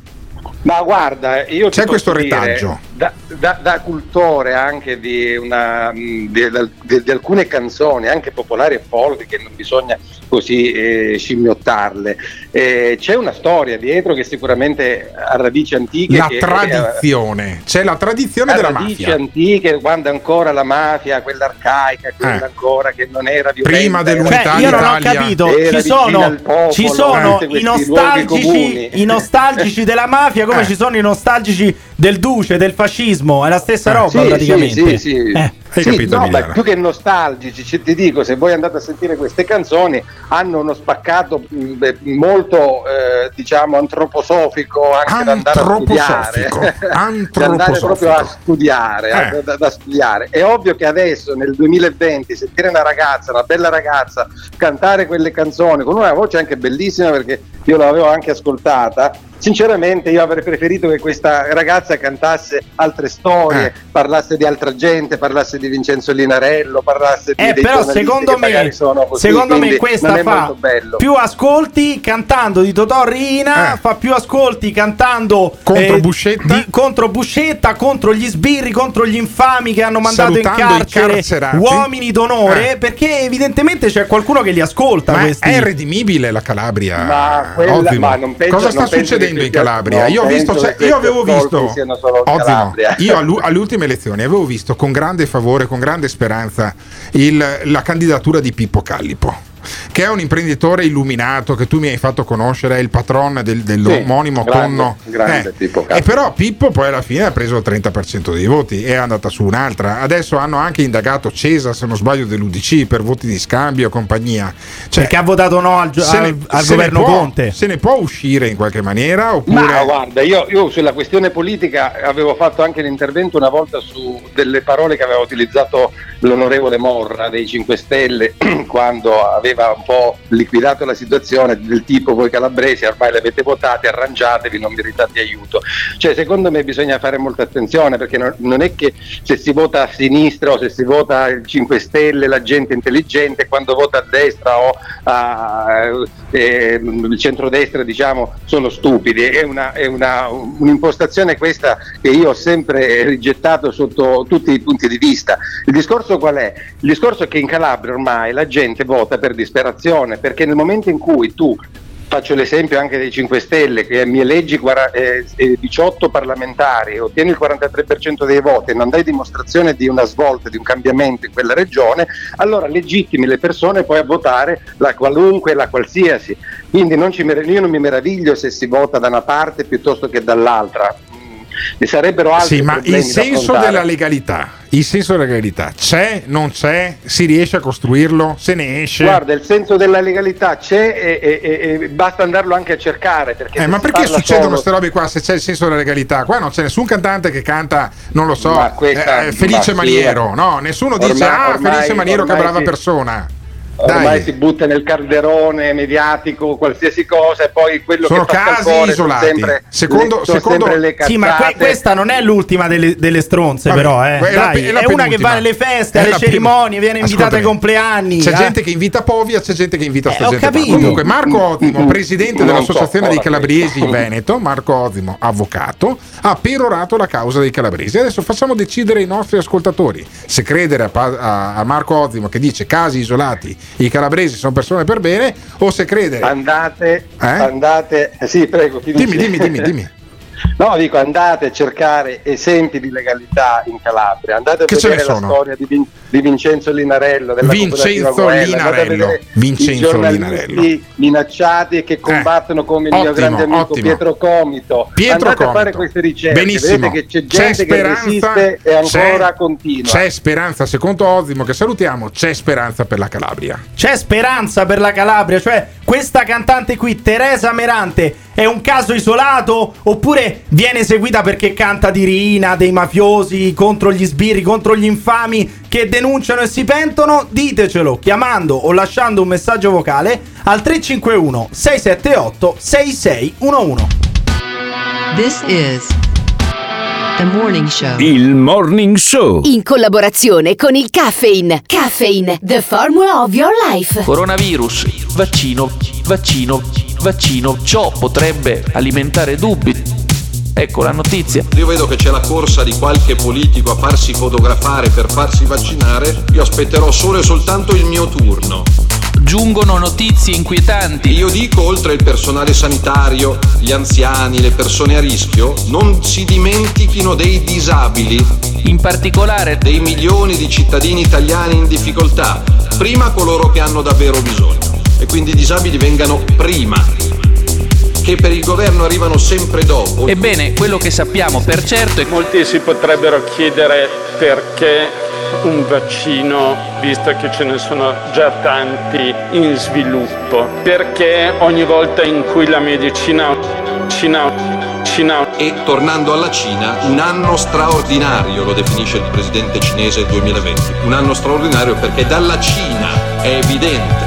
Ma guarda, io C'è questo dire, retaggio. Da, da- da cultore anche di, una, mh, di- di- di alcune canzoni, anche popolari e folk, che non bisogna così eh, scimmiottarle. Eh, c'è una storia dietro che sicuramente ha radici antiche. La che- tradizione, c'è la tradizione della radici mafia. antiche, quando ancora la mafia, quella arcaica, quella Eh. ancora che non era violenta. Prima dell'unità Cioè, io non ho capito, ci sono, popolo, ci sono i nostalgici, i nostalgici della mafia come Eh. ci sono i nostalgici del duce, del fascismo, è la stessa Eh. roba Sì, praticamente. sì, sì. Eh. Hai Sì, capito, no, beh, più che nostalgici, ci- ti dico, se voi andate a sentire queste canzoni, hanno uno spaccato mh, beh, molto, eh, diciamo, antroposofico anche da andare a studiare. Antroposofico. da andare proprio a studiare, Eh. a- da, da studiare. È ovvio che adesso, nel 2020, sentire una ragazza, una bella ragazza, cantare quelle canzoni con una voce anche bellissima, perché io l'avevo anche ascoltata, sinceramente io avrei preferito che questa ragazza cantasse altre storie, Eh. parlasse di altra gente, parlasse di Vincenzo Linarello, parlasse di Eh, dei però secondo me, sono così, secondo me questa fa più ascolti cantando di Totò Riina, Eh. fa più ascolti cantando Contro eh, Buscetta. di- contro Buscetta, contro gli sbirri, contro gli infami che hanno mandato Salutando in carcere uomini d'onore, Eh. perché evidentemente c'è qualcuno che li ascolta Ma questi. è redimibile la Calabria. Ma quella- ma non penso- Cosa sta succedendo in Calabria? io, visto, cioè, io avevo visto. Calabria. Io alle ultime elezioni avevo visto con grande favore, con grande speranza il- la candidatura di Pippo Callipo. Che è un imprenditore illuminato che tu mi hai fatto conoscere, è il patron del, dell'omonimo grande, tonno. grande Eh, Pippo e però Pippo poi alla fine ha preso il 30% dei voti e è andata su un'altra. Adesso hanno anche indagato Cesa, se non sbaglio, dell'UDC per voti di scambio e compagnia. Cioè, perché ha votato no al, se al- ne- al se ne governo può- Conte. Se ne può uscire in qualche maniera oppure... Ma guarda, io, io sulla questione politica avevo fatto anche l'intervento una volta su delle parole che aveva utilizzato l'onorevole Morra dei 5 Stelle quando aveva un po' liquidato la situazione del tipo voi calabresi ormai le avete votate, arrangiatevi, non meritate aiuto. Cioè secondo me bisogna fare molta attenzione perché non, non è che se si vota a sinistra o se si vota il 5 Stelle la gente è intelligente, quando vota a destra o a, eh, il centrodestra diciamo sono stupidi. È, una- è una- un'impostazione questa che io ho sempre rigettato sotto tutti i punti di vista. Il discorso qual è? Il discorso è che in Calabria ormai la gente vota per disperazione, perché nel momento in cui tu Faccio l'esempio anche dei 5 Stelle, che mi eleggi guara- eh, eh, 18 parlamentari, ottieni il 43% dei voti e non dai dimostrazione di una svolta, di un cambiamento in quella regione, allora legittimi le persone poi a votare la qualunque la qualsiasi. Quindi non ci io non mi meraviglio se si vota da una parte piuttosto che dall'altra. Ne sarebbero altri Sì, ma il senso della legalità, Il senso della legalità c'è, non c'è, si riesce a costruirlo, se ne esce. Guarda, il senso della legalità c'è e, e- e- basta andarlo anche a cercare. Perché Eh, ma perché succedono queste robe qua se c'è il senso della legalità? Qua non c'è nessun cantante che canta, non lo so, questa- eh, Felice ma sì, Maniero, eh. no? Nessuno dice, Ormai- ah, ormai- Felice Maniero che brava sì. persona. Ormai Dai. si butta nel calderone mediatico qualsiasi cosa e poi quello Sono che fa casi isolati. Sono sempre, Secondo- le, sono secondo- sempre le Sì, ma que- questa non è l'ultima delle, delle stronze, Vabbè, però. Eh. è la- Dai, è la è, una che va alle feste, È alle cerimonie, viene invitata ai compleanni. C'è eh. gente che invita Povia, c'è gente che invita sta Eh, ho gente. Comunque Marco Ottimo, presidente Non dell'Associazione so, dei Calabresi in. Veneto, Marco Ottimo, avvocato, ha perorato la causa dei calabresi. Adesso facciamo decidere i nostri ascoltatori se credere a, Pa- a- a Marco Ottimo che dice casi isolati, i calabresi sono persone per bene, o se credere... Andate, Eh? andate, sì, prego. Dimmi, dimmi, dimmi, dimmi. No, dico, andate a cercare esempi di legalità in Calabria, andate a Che vedere la sono? storia di, Vin- di Vincenzo Linarello, della Vincenzo Goella, Linarello, Vincenzo i giornalisti Linarello. minacciati e che combattono come il mio ottimo, grande amico ottimo. Pietro Comito. Pietro andate a fare Comito. queste ricerche, Benissimo. vedete che c'è C'è gente che speranza, resiste e ancora c'è- continua. C'è speranza, secondo Ottimo, che salutiamo, c'è speranza per la Calabria. C'è speranza per la Calabria, cioè questa cantante qui, Teresa Merante, è un caso isolato oppure viene seguita perché canta di Rina, dei mafiosi, contro gli sbirri, contro gli infami che denunciano e si pentono? Ditecelo chiamando o lasciando un messaggio vocale al 351 678 6611. This is the morning show. Il Morning Show. In collaborazione con il Caffeine. Caffeine, the formula of your life. Coronavirus, vaccino, vaccino, vaccino. Ciò potrebbe alimentare dubbi. Ecco la notizia. Io vedo che c'è la corsa di qualche politico a farsi fotografare per farsi vaccinare. Io aspetterò solo e soltanto il mio turno. Giungono notizie inquietanti. Io dico, oltre il personale sanitario, gli anziani, le persone a rischio, non si dimentichino dei disabili. In particolare dei milioni di cittadini italiani in difficoltà. Prima coloro che hanno davvero bisogno. E quindi i disabili vengano prima. Che per il governo arrivano sempre dopo. Ebbene, quello che sappiamo per certo è che Molti si potrebbero chiedere perché un vaccino, visto che ce ne sono già tanti in sviluppo, perché ogni volta in cui la medicina Cina, Cina E tornando alla Cina, un anno straordinario, lo definisce il presidente cinese il 2020. Un anno straordinario perché dalla Cina è evidente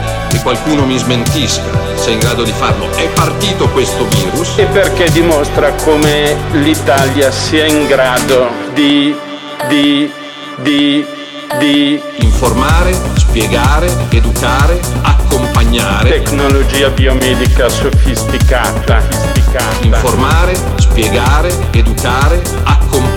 qualcuno mi smentisca se è in grado di farlo. È partito questo virus. e perché dimostra come l'Italia sia in grado di, di, di, di Informare, spiegare, educare, accompagnare. tecnologia biomedica sofisticata. sofisticata. Informare, spiegare, educare, accompagnare.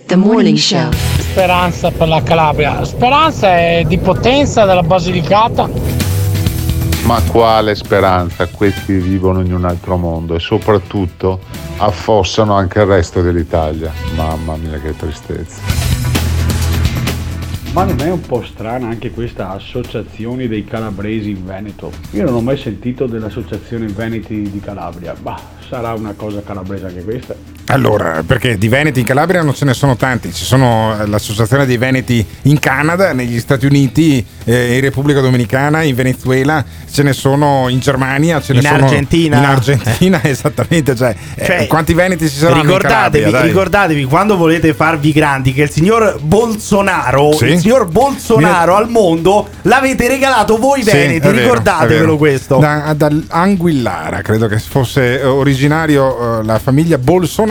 the morning show. Speranza per la Calabria. Speranza è di potenza della Basilicata. Ma quale speranza? Questi vivono in un altro mondo e soprattutto affossano anche il resto dell'Italia. Mamma mia che tristezza. Ma non è un po' strana anche questa associazione dei calabresi in Veneto? Io non ho mai sentito dell'associazione Veneti di Calabria. Bah, sarà una cosa calabrese anche questa. Allora, perché di Veneti in Calabria non ce ne sono tanti, ci sono eh, l'associazione dei Veneti in Canada, negli Stati Uniti, eh, in Repubblica Dominicana, in Venezuela, ce ne sono in Germania, ce ne In sono Argentina. In Argentina, esattamente. Cioè, eh, Cioè, quanti Veneti ci saranno ricordatevi, in Calabria? ricordatevi quando volete farvi grandi che il signor Bolsonaro, Sì. il signor Bolsonaro al mondo l'avete regalato voi Sì, veneti, vero, ricordatevelo questo. Da, dall'Anguillara, credo che fosse originario eh, la famiglia Bolsonaro.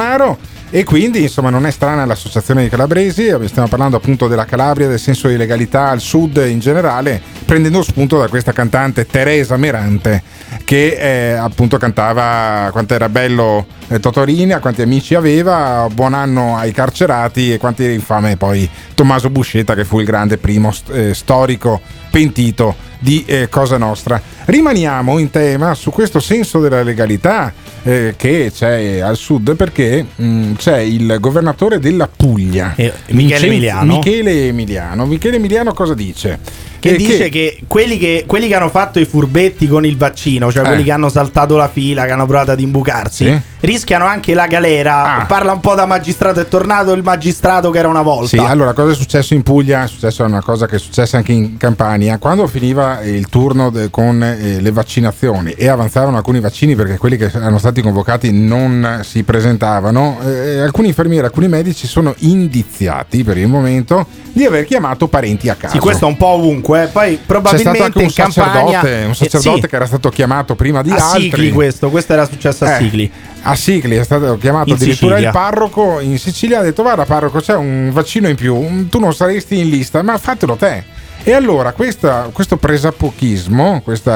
E quindi, insomma, non è strana l'associazione dei calabresi. Stiamo parlando appunto della Calabria, del senso di legalità al sud in generale, prendendo spunto da questa cantante Teresa Merante, che eh, appunto cantava quanto era bello eh, Totorini, a quanti amici aveva, buon anno ai carcerati e quanto era infame poi Tommaso Buscetta, che fu il grande primo st- eh, storico pentito di eh, Cosa Nostra. rimaniamo in tema su questo senso della legalità eh, che c'è al sud perché mh, c'è il governatore della Puglia, Michele Vincenzo- Emiliano. Michele Emiliano. Michele Emiliano cosa dice? Che Eh, dice che, quelli che quelli che hanno fatto i furbetti con il vaccino, cioè Eh. quelli che hanno saltato la fila, che hanno provato ad imbucarsi, Sì. rischiano anche la galera. Parla un po' da magistrato, è tornato il magistrato che era una volta. Sì, allora cosa è successo in Puglia? È successo una cosa che è successa anche in Campania. Quando finiva il turno de- con eh, le vaccinazioni e avanzavano alcuni vaccini perché quelli che erano stati convocati non si presentavano, eh, alcuni infermieri, alcuni medici sono indiziati per il momento di aver chiamato parenti a casa. Sì, questo è un po' ovunque. Eh. Poi C'è probabilmente stato anche un in Campania sacerdote, un eh, sacerdote sì, che era stato chiamato prima di a altri. Sigli questo, questo era successo a Eh, Sigli. A Sigli è stato chiamato In addirittura Sicilia. il parroco in Sicilia ha detto guarda parroco c'è un vaccino in più, tu non saresti in lista ma fatelo te. E allora questa- questo presapochismo, questo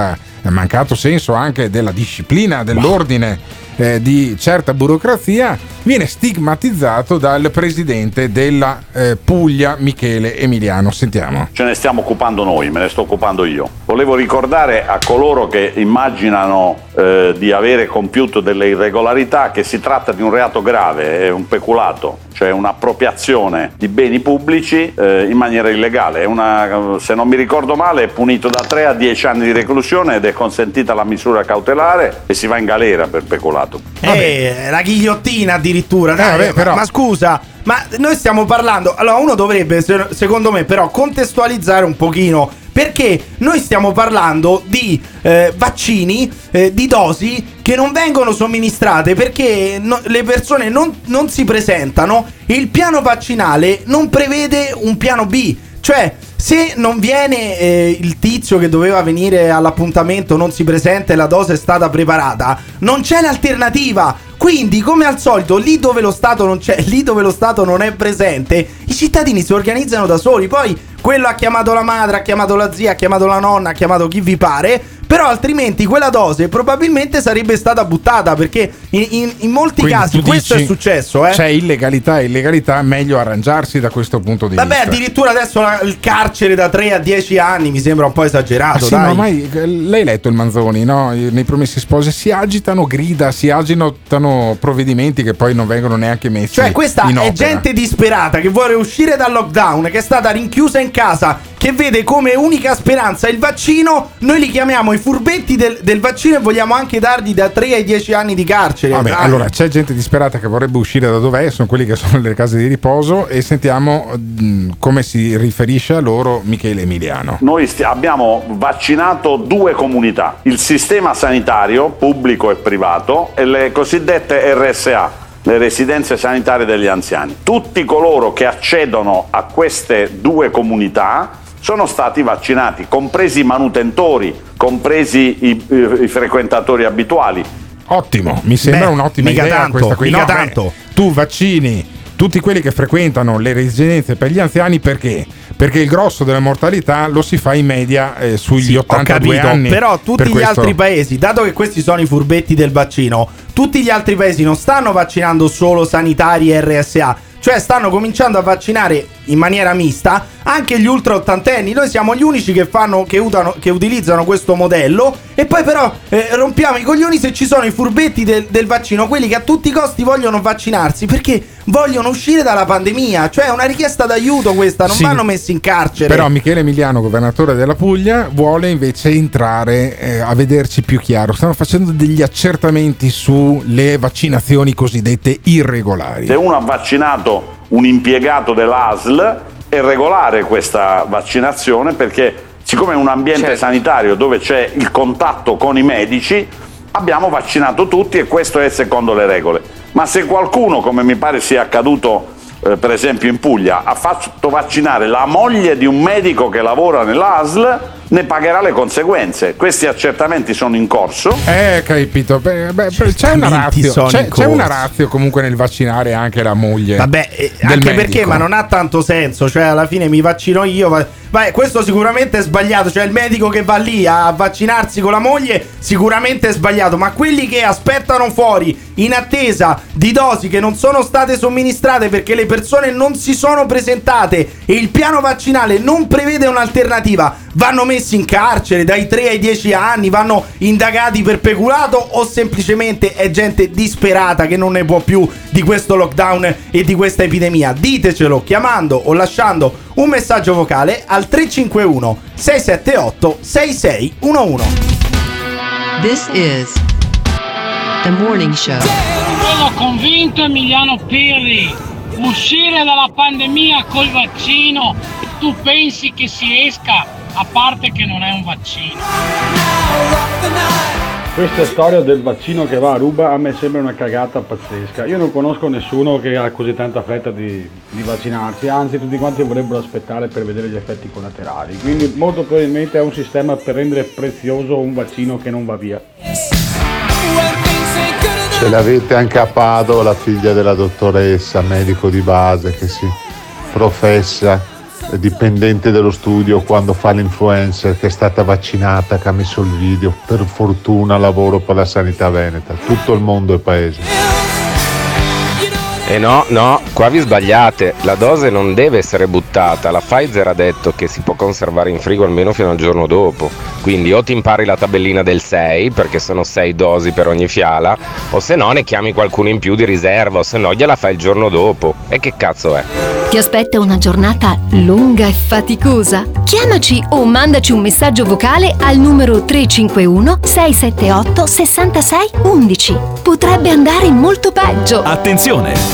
mancato senso anche della disciplina, dell'ordine, eh, di certa burocrazia, viene stigmatizzato dal presidente della eh, Puglia Michele Emiliano. Sentiamo. Ce ne stiamo occupando noi, me ne sto occupando io. Volevo ricordare a coloro che immaginano eh, di avere compiuto delle irregolarità che si tratta di un reato grave, è un peculato, cioè un'appropriazione di beni pubblici eh, in maniera illegale. Una, se non mi ricordo male è punito da 3 a 10 anni di reclusione ed è consentita la misura cautelare e si va in galera per peculato. Eh, la ghigliottina addirittura. dai, vabbè, ma- però- Ma scusa, ma noi stiamo parlando. Allora, uno dovrebbe, se- secondo me, però, contestualizzare un pochino. Perché noi stiamo parlando di eh, vaccini, eh, di dosi che non vengono somministrate perché no- le persone non, non si presentano. Il piano vaccinale non prevede un piano B. Cioè, se non viene eh, il tizio che doveva venire all'appuntamento, non si presenta e la dose è stata preparata, non c'è l'alternativa. Quindi, come al solito, lì dove lo Stato non c'è, lì dove lo Stato non è presente, i cittadini si organizzano da soli. Poi quello ha chiamato la madre, ha chiamato la zia, ha chiamato la nonna, ha chiamato chi vi pare. Però altrimenti quella dose probabilmente sarebbe stata buttata perché in, in- in molti Quindi casi questo è successo. Eh. C'è illegalità e illegalità, meglio arrangiarsi da questo punto di Vabbè, vista. addirittura adesso la- il carcere da 3 a 10 anni mi sembra un po' Ah, esagerato. sì, dai. ma eh, l'hai letto il Manzoni, no? Nei promessi sposi si agitano grida, si agitano provvedimenti che poi non vengono neanche messi Cioè, questa è gente disperata che vuole uscire dal lockdown, che è stata rinchiusa in casa, che vede come unica speranza il vaccino. Noi li chiamiamo i furbetti del, del vaccino e vogliamo anche dargli da 3 ai 10 anni di carcere. Vabbè, Dai. allora c'è gente disperata che vorrebbe uscire da dov'è, sono quelli che sono nelle case di riposo e sentiamo mh, come si riferisce a loro Michele Emiliano. Noi sti- abbiamo vaccinato due comunità, il sistema sanitario pubblico e privato e le cosiddette RSA, le residenze sanitarie degli anziani. Tutti coloro che accedono a queste due comunità sono stati vaccinati, compresi i manutentori, compresi i, i- i frequentatori abituali. Ottimo, mi sembra Beh, un'ottima mica idea tanto, questa qui. mica No, beh, tanto. tu vaccini tutti quelli che frequentano le residenze per gli anziani perché? Perché il grosso della mortalità lo si fa in media eh, sugli Ho 82 capito, anni. però tutti Per gli questo- altri paesi, dato che questi sono i furbetti del vaccino, tutti gli altri paesi non stanno vaccinando solo sanitari e RSA, cioè stanno cominciando a vaccinare in maniera mista anche gli ultra ottantenni. Noi siamo gli unici che, fanno, che, usano- che utilizzano questo modello e poi però eh, rompiamo i coglioni se ci sono i furbetti del, del vaccino, quelli che a tutti i costi vogliono vaccinarsi perché vogliono uscire dalla pandemia, cioè è una richiesta d'aiuto questa, non Sì. vanno messi in carcere. Però Michele Emiliano, governatore della Puglia, vuole invece entrare eh, a vederci più chiaro. Stanno facendo degli accertamenti sulle vaccinazioni cosiddette irregolari. Se uno ha vaccinato un impiegato dell'ASL è regolare questa vaccinazione perché siccome è un ambiente sanitario dove c'è il contatto con i medici abbiamo vaccinato tutti e questo è secondo le regole. Ma se qualcuno, come mi pare sia accaduto eh, per esempio in Puglia, ha fatto vaccinare la moglie di un medico che lavora nell'ASL, ne pagherà le conseguenze. Questi accertamenti sono in corso. Eh, capito. Beh, beh, c'è una razio. C'è, c'è una razio comunque nel vaccinare anche la moglie. Vabbè, eh, del anche medico. perché, ma non ha tanto senso. Cioè, alla fine mi vaccino io, va- Beh, questo sicuramente è sbagliato. Cioè, il medico che va lì a vaccinarsi con la moglie, sicuramente è sbagliato. Ma quelli che aspettano fuori in attesa di dosi che non sono state somministrate perché le persone non si sono presentate e il piano vaccinale non prevede un'alternativa, vanno messi in carcere dai 3 ai 10 anni, vanno indagati per peculato o semplicemente è gente disperata che non ne può più di questo lockdown e di questa epidemia? Ditecelo chiamando o lasciando un messaggio vocale al 351 678 6611. This is The Morning Show. Sono convinto Emiliano Pirri, uscire dalla pandemia col vaccino, tu pensi che si esca, a parte che non è un vaccino. Questa storia del vaccino che va a ruba a me sembra una cagata pazzesca. Io non conosco nessuno che ha così tanta fretta di, di vaccinarsi, anzi tutti quanti vorrebbero aspettare per vedere gli effetti collaterali. Quindi molto probabilmente è un sistema per rendere prezioso un vaccino che non va via. Ce l'avete anche a Padova la figlia della dottoressa, medico di base che si professa dipendente dello studio quando fa l'influencer che è stata vaccinata, che ha messo il video, per fortuna lavoro per la sanità veneta, tutto il mondo è paese. Eh no, no, qua vi sbagliate, la dose non deve essere buttata, la Pfizer ha detto che si può conservare in frigo almeno fino al giorno dopo, quindi o ti impari la tabellina del 6 perché sono 6 dosi per ogni fiala, o se no ne chiami qualcuno in più di riserva, o se no gliela fai il giorno dopo. E che cazzo è? Ti aspetta una giornata lunga e faticosa? Chiamaci o mandaci un messaggio vocale al numero 351 678 66 11. Potrebbe andare molto peggio. Attenzione!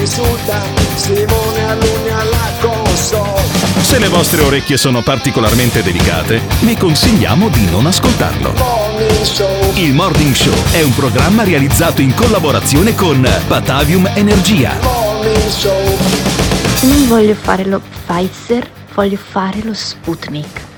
insulta, Simone Alunni alla console. Se le vostre orecchie sono particolarmente delicate, vi consigliamo di non ascoltarlo. Il Morning Show è un programma realizzato in collaborazione con Batavium Energia. Non voglio fare lo Pfizer, voglio fare lo Sputnik.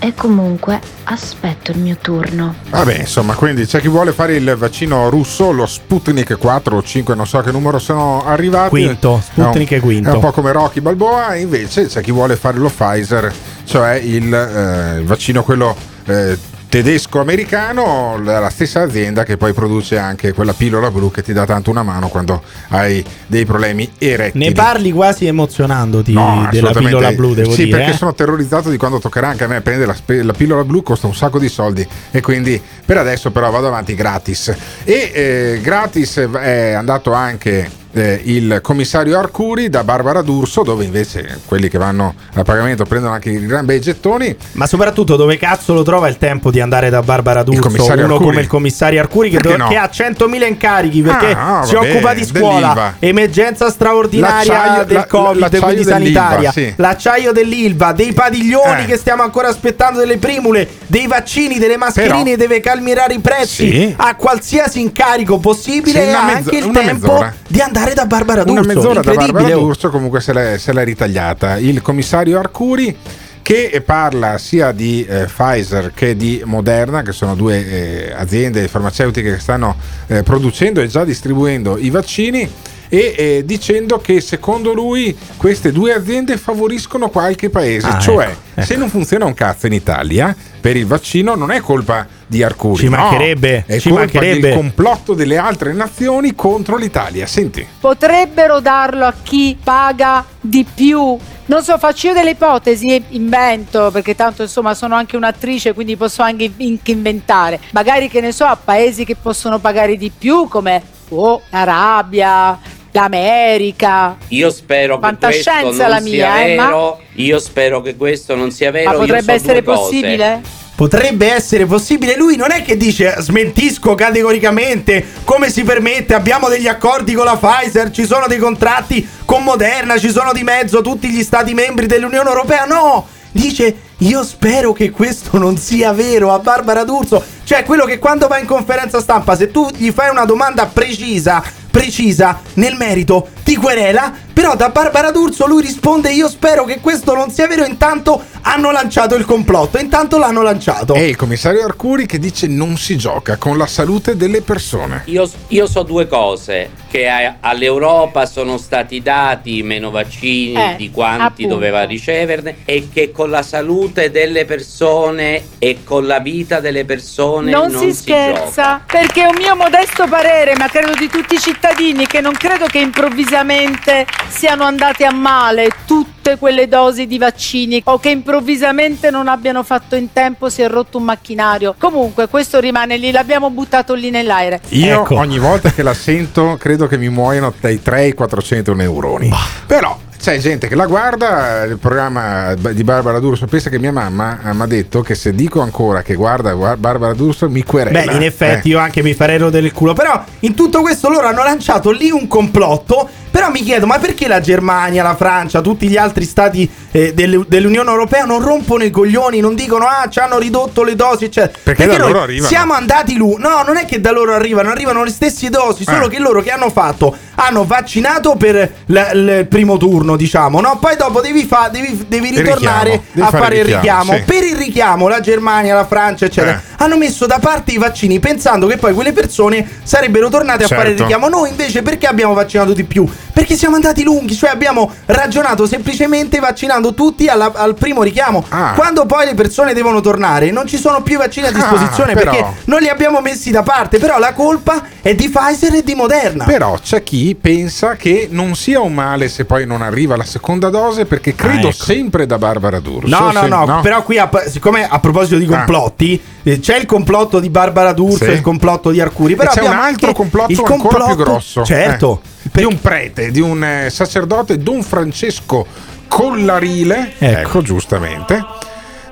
E comunque aspetto il mio turno. Vabbè, insomma, quindi c'è chi vuole fare il vaccino russo, lo Sputnik 4 o 5, non so che numero sono arrivati. Quinto, Sputnik è quinto. È un po' come Rocky Balboa, e invece c'è chi vuole fare lo Pfizer, cioè il, eh, il vaccino quello eh, tedesco-americano, la la stessa azienda che poi produce anche quella pillola blu che ti dà tanto una mano quando hai dei problemi erettili. Ne parli quasi emozionandoti No, della pillola blu, devo sì, dire. perché eh. sono terrorizzato di quando toccherà anche a me prendere la, la pillola blu, costa un sacco di soldi e quindi per adesso però vado avanti gratis. E eh, gratis è andato anche eh, il commissario Arcuri da Barbara D'Urso, dove invece quelli che vanno a pagamento prendono anche i gran bei gettoni. Ma soprattutto dove cazzo lo trova il tempo di andare da Barbara D'Urso? Uno Arcuri. come il commissario Arcuri che, do- no? che ha 100.000 incarichi perché Ah, si vabbè, occupa di scuola, emergenza straordinaria L'acciaio- del la- Covid, quindi sanitaria, sì. l'acciaio dell'Ilva, dei padiglioni Eh. che stiamo ancora aspettando, delle primule, dei vaccini, delle mascherine, Però- deve calmierare i prezzi, Sì. ha qualsiasi incarico possibile Sì, e ha mezzo- anche il tempo mezz'ora. di andare da Barbara D'Urso. Una mezz'ora da Barbara. D'Urso comunque se l'è, se l'è ritagliata. Il commissario Arcuri che parla sia di eh, Pfizer che di Moderna, che sono due eh, aziende farmaceutiche che stanno eh, producendo e già distribuendo i vaccini. E eh, dicendo che secondo lui queste due aziende favoriscono qualche paese, Ah, cioè ecco, se non funziona un cazzo in Italia per il vaccino non è colpa di Arcuri, Ci no, mancherebbe, è ci colpa mancherebbe. del complotto delle altre nazioni contro l'Italia. Senti. Potrebbero darlo a chi paga di più. Non so, faccio io delle ipotesi e invento, perché tanto insomma sono anche un'attrice, quindi posso anche in- inventare. Magari che ne so, a paesi che possono pagare di più, come oh, l'Arabia, l'America. Io spero che questo non la sia mia, eh, ma- vero. Io spero che questo non sia vero. Ma Io potrebbe so essere due cose. possibile? Potrebbe essere possibile. Lui non è che dice smentisco categoricamente come si permette. Abbiamo degli accordi con la Pfizer, ci sono dei contratti con Moderna, ci sono di mezzo tutti gli stati membri dell'Unione Europea. No! dice io spero che questo non sia vero a Barbara D'Urso. Cioè quello che quando va in conferenza stampa, se tu gli fai una domanda precisa, precisa nel merito, ti querela, però da Barbara D'Urso lui risponde io spero che questo non sia vero, intanto hanno lanciato il complotto, intanto l'hanno lanciato. E il commissario Arcuri che dice non si gioca con la salute delle persone. Io, io so due cose, che a- all'Europa sono stati dati meno vaccini Eh, di quanti appunto. doveva riceverne e che con la salute delle persone e con la vita delle persone Non, non, si scherza, perché è un mio modesto parere, ma credo di tutti i cittadini, che non credo che improvvisamente siano andate a male tutte quelle dosi di vaccini o che improvvisamente non abbiano fatto in tempo, si è rotto un macchinario. Comunque questo rimane lì, l'abbiamo buttato lì nell'aereo. Io Ecco. ogni volta che la sento credo che mi muoiono dai 3 ai 400 neuroni. Però c'è gente che la guarda, il programma di Barbara D'Urso, pensa che mia mamma eh, mi ha detto che se dico ancora che guarda gua- Barbara D'Urso mi querela. Beh, in effetti Eh. io anche mi farei il culo. Però in tutto questo loro hanno lanciato lì un complotto. Però mi chiedo, ma perché la Germania, la Francia, tutti gli altri stati eh, delle- dell'Unione Europea non rompono i coglioni, non dicono ah ci hanno ridotto le dosi, eccetera? Perché da noi loro arrivano. siamo andati lì. No, non è che da loro arrivano, arrivano le stesse dosi, solo Eh. che loro che hanno fatto? Hanno vaccinato per il primo turno, diciamo, no? Poi dopo devi, fa- devi, devi ritornare devi a fare fare il richiamo, sì. Per il richiamo la Germania, la Francia, eccetera, Eh. hanno messo da parte i vaccini pensando che poi quelle persone sarebbero tornate a Certo. fare il richiamo. Noi invece perché abbiamo vaccinato di più? Perché siamo andati lunghi, cioè abbiamo ragionato semplicemente vaccinando tutti alla- al primo richiamo. Ah. Quando poi le persone devono tornare, non ci sono più i vaccini a disposizione Ah, però. perché non li abbiamo messi da parte. Però la colpa è di Pfizer e di Moderna. Però c'è chi pensa che non sia un male se poi non arriva la seconda dose perché credo Ah, ecco. sempre da Barbara D'Urso. No, no, se- no, però qui a- siccome a proposito di Ah. complotti, eh, c'è il complotto di Barbara D'Urso Sì. e il complotto di Arcuri, però e c'è un altro complotto il ancora più complotto- grosso. Certo. eh, di un prete, di un eh, sacerdote, Don Francesco Collarile. Ecco. giustamente.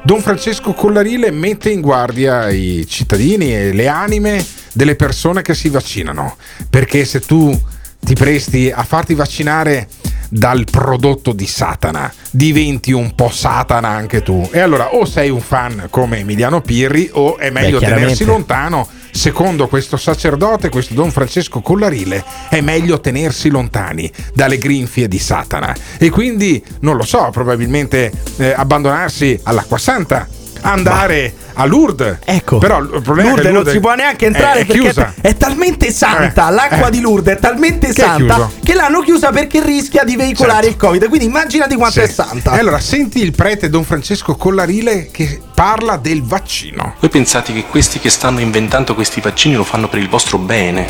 Don Francesco Collarile mette in guardia i cittadini e le anime delle persone che si vaccinano. Perché se tu ti presti a farti vaccinare dal prodotto di Satana, diventi un po' Satana anche tu. E allora o sei un fan come Emiliano Pirri o è meglio chiaramente. tenersi lontano. Secondo questo sacerdote, questo Don Francesco Collarile, è meglio tenersi lontani dalle grinfie di Satana. E quindi, non lo so, probabilmente eh, abbandonarsi all'acqua santa, andare a Lourdes. Ecco. Però il problema Lourdes è che non Lourdes si può neanche entrare è, è perché chiusa. è, è talmente santa. Eh, l'acqua eh. di Lourdes è talmente Che è santa chiuso. che l'hanno chiusa perché rischia di veicolare Certo. il Covid. Quindi immaginati quanto Sì. è santa. E allora, senti il prete Don Francesco Collarile che parla del vaccino. Voi pensate che questi che stanno inventando questi vaccini lo fanno per il vostro bene?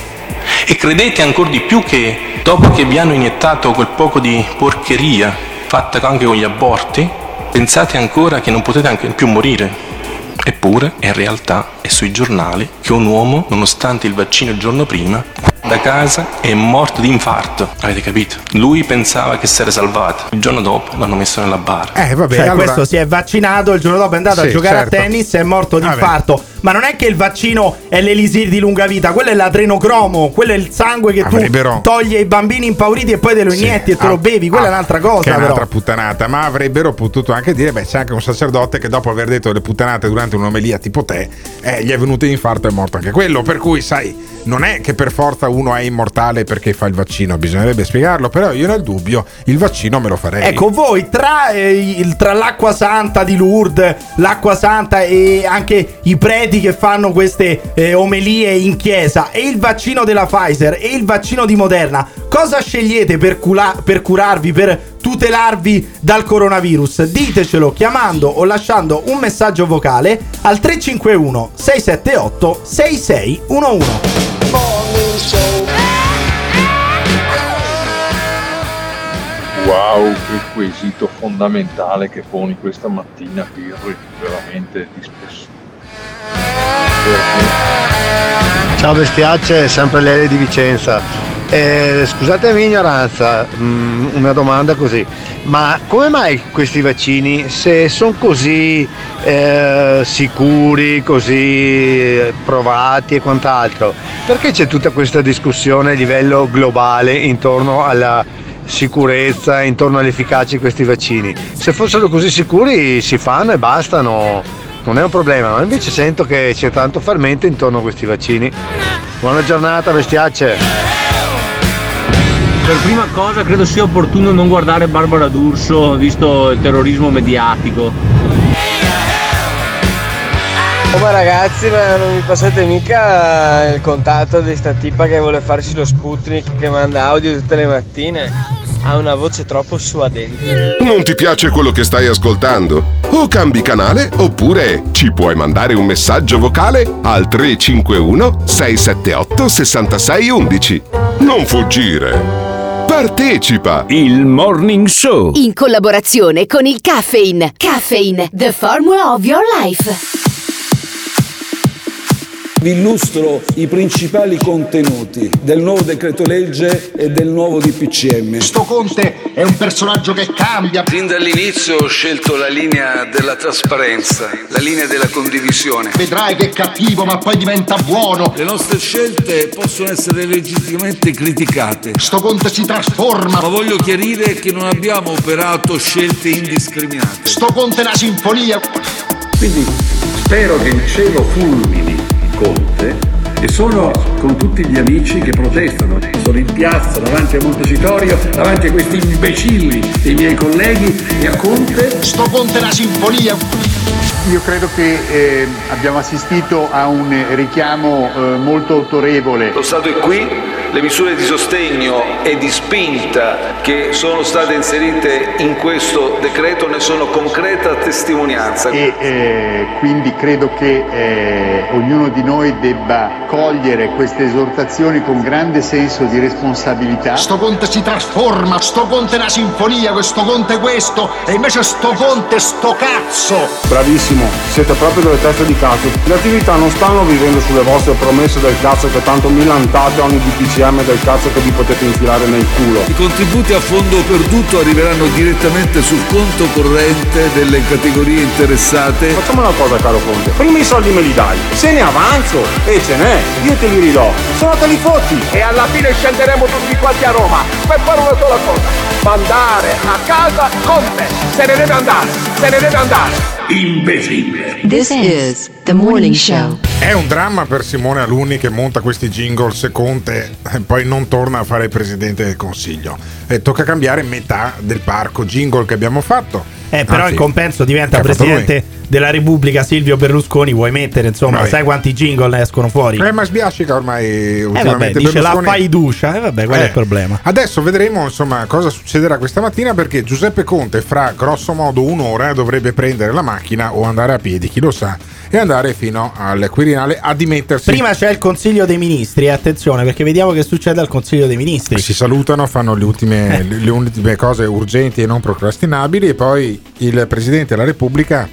E credete ancora di più che dopo che vi hanno iniettato quel poco di porcheria fatta anche con gli aborti, pensate ancora che non potete anche più morire? Eppure, in realtà, è sui giornali che un uomo, nonostante il vaccino il giorno prima, da casa è morto di infarto. Avete capito? Lui pensava che si era salvato. Il giorno dopo l'hanno messo nella bara. Eh, vabbè, Cioè, allora- questo si è vaccinato, il giorno dopo è andato Sì, a giocare certo. a tennis e è morto di infarto. Ma non è che il vaccino è l'elisir di lunga vita, quello è l'adrenocromo, quello è il sangue che Avrebbero- tu togli ai bambini impauriti e poi te lo Sì. inietti e te Ah, lo bevi. Quella ah, è un'altra cosa, Che è però. un'altra puttanata. Ma avrebbero potuto anche dire: beh, c'è anche un sacerdote che dopo aver detto le puttanate durante un'omelia tipo te, eh, gli è venuto l'infarto e è morto anche quello. Per cui, sai, non è che per forza uno è immortale perché fa il vaccino, bisognerebbe spiegarlo. Però io nel dubbio il vaccino me lo farei. Ecco, voi tra, eh, tra l'acqua santa di Lourdes, l'acqua santa e anche i preti che fanno queste eh, omelie in chiesa e il vaccino della Pfizer e il vaccino di Moderna, cosa scegliete per, cula- per curarvi, per tutelarvi dal coronavirus? Ditecelo chiamando o lasciando un messaggio vocale al 351 678 6611. Wow, che quesito fondamentale che poni questa mattina, Pirri, veramente di spessore. Ciao bestiacce, sempre Lele di Vicenza. Eh, scusate la mia ignoranza, mm, una domanda così, ma come mai questi vaccini, se sono così eh, sicuri, così provati e quant'altro, perché c'è tutta questa discussione a livello globale intorno alla sicurezza intorno all'efficacia di questi vaccini. Se fossero così sicuri si fanno e bastano, non è un problema, ma invece sento che c'è tanto fermento intorno a questi vaccini. Buona giornata, bestiacce! Per prima cosa credo sia opportuno non guardare Barbara D'Urso visto il terrorismo mediatico. Oh ma ragazzi, ma non mi passate mica il contatto di sta tipa che vuole farsi lo Sputnik che manda audio tutte le mattine? Ha una voce troppo suadente. Non ti piace quello che stai ascoltando? O cambi canale oppure ci puoi mandare un messaggio vocale al 351 678 6611. Non fuggire. Partecipa! Il Morning Show. In collaborazione con il Caffeine. Caffeine, the formula of your life. Vi illustro i principali contenuti del nuovo decreto legge e del nuovo DPCM. Sto Conte è un personaggio che cambia. Fin dall'inizio ho scelto la linea della trasparenza, la linea della condivisione. Vedrai che è cattivo, ma poi diventa buono. Le nostre scelte possono essere legittimamente criticate. Sto Conte si trasforma. Ma voglio chiarire che non abbiamo operato scelte indiscriminate. Sto Conte è una sinfonia. Quindi spero che il cielo fulmini Conte e sono con tutti gli amici che protestano. Sono in piazza davanti a Montecitorio, davanti a questi imbecilli dei miei colleghi e a Conte. Sto Conte è una sinfonia. Io credo che eh, abbiamo assistito a un richiamo eh, molto autorevole. Lo Stato è qui, le misure di sostegno e di spinta che sono state inserite in questo decreto ne sono concreta testimonianza. E eh, quindi credo che eh, ognuno di noi debba cogliere queste esortazioni con grande senso di responsabilità. Sto Conte si trasforma, sto Conte è una sinfonia, questo Conte è questo, e invece sto Conte è sto cazzo. Bravissimo, siete proprio delle teste di cazzo. Le attività non stanno vivendo sulle vostre promesse del cazzo che tanto milantate ogni DPCM del cazzo che vi potete infilare nel culo. I contributi a fondo perduto arriveranno direttamente sul conto corrente delle categorie interessate. Facciamo una cosa caro Conte, prima i soldi me li dai, se ne avanzo e ce n'è, io te li ridò, se no te li fotti. E alla fine scenderemo tutti quanti a Roma per fare una sola cosa, mandare a casa Conte. Se ne deve andare, se ne deve andare. Imbecille. This is the morning show. È un dramma per Simone Alunni che monta questi jingle Conte e poi non torna a fare il presidente del consiglio. E tocca cambiare metà del parco jingle che abbiamo fatto. Eh, però Anzi, in compenso diventa presidente della Repubblica Silvio Berlusconi, vuoi mettere, insomma, Vabbè. sai quanti jingle ne escono fuori? Eh, ma sbiascica ormai Eh ultimamente vabbè, dice la Berlusconi. faiducia, eh vabbè, qual è Eh, il problema? Adesso vedremo insomma cosa succederà questa mattina perché Giuseppe Conte fra grosso modo un'ora dovrebbe prendere la macchina o andare a piedi, chi lo sa, e andare fino al Quirinale a dimettersi. Prima c'è il Consiglio dei Ministri, attenzione, perché vediamo che succede al Consiglio dei Ministri. si salutano, fanno le ultime, le ultime cose urgenti e non procrastinabili e poi il Presidente della Repubblica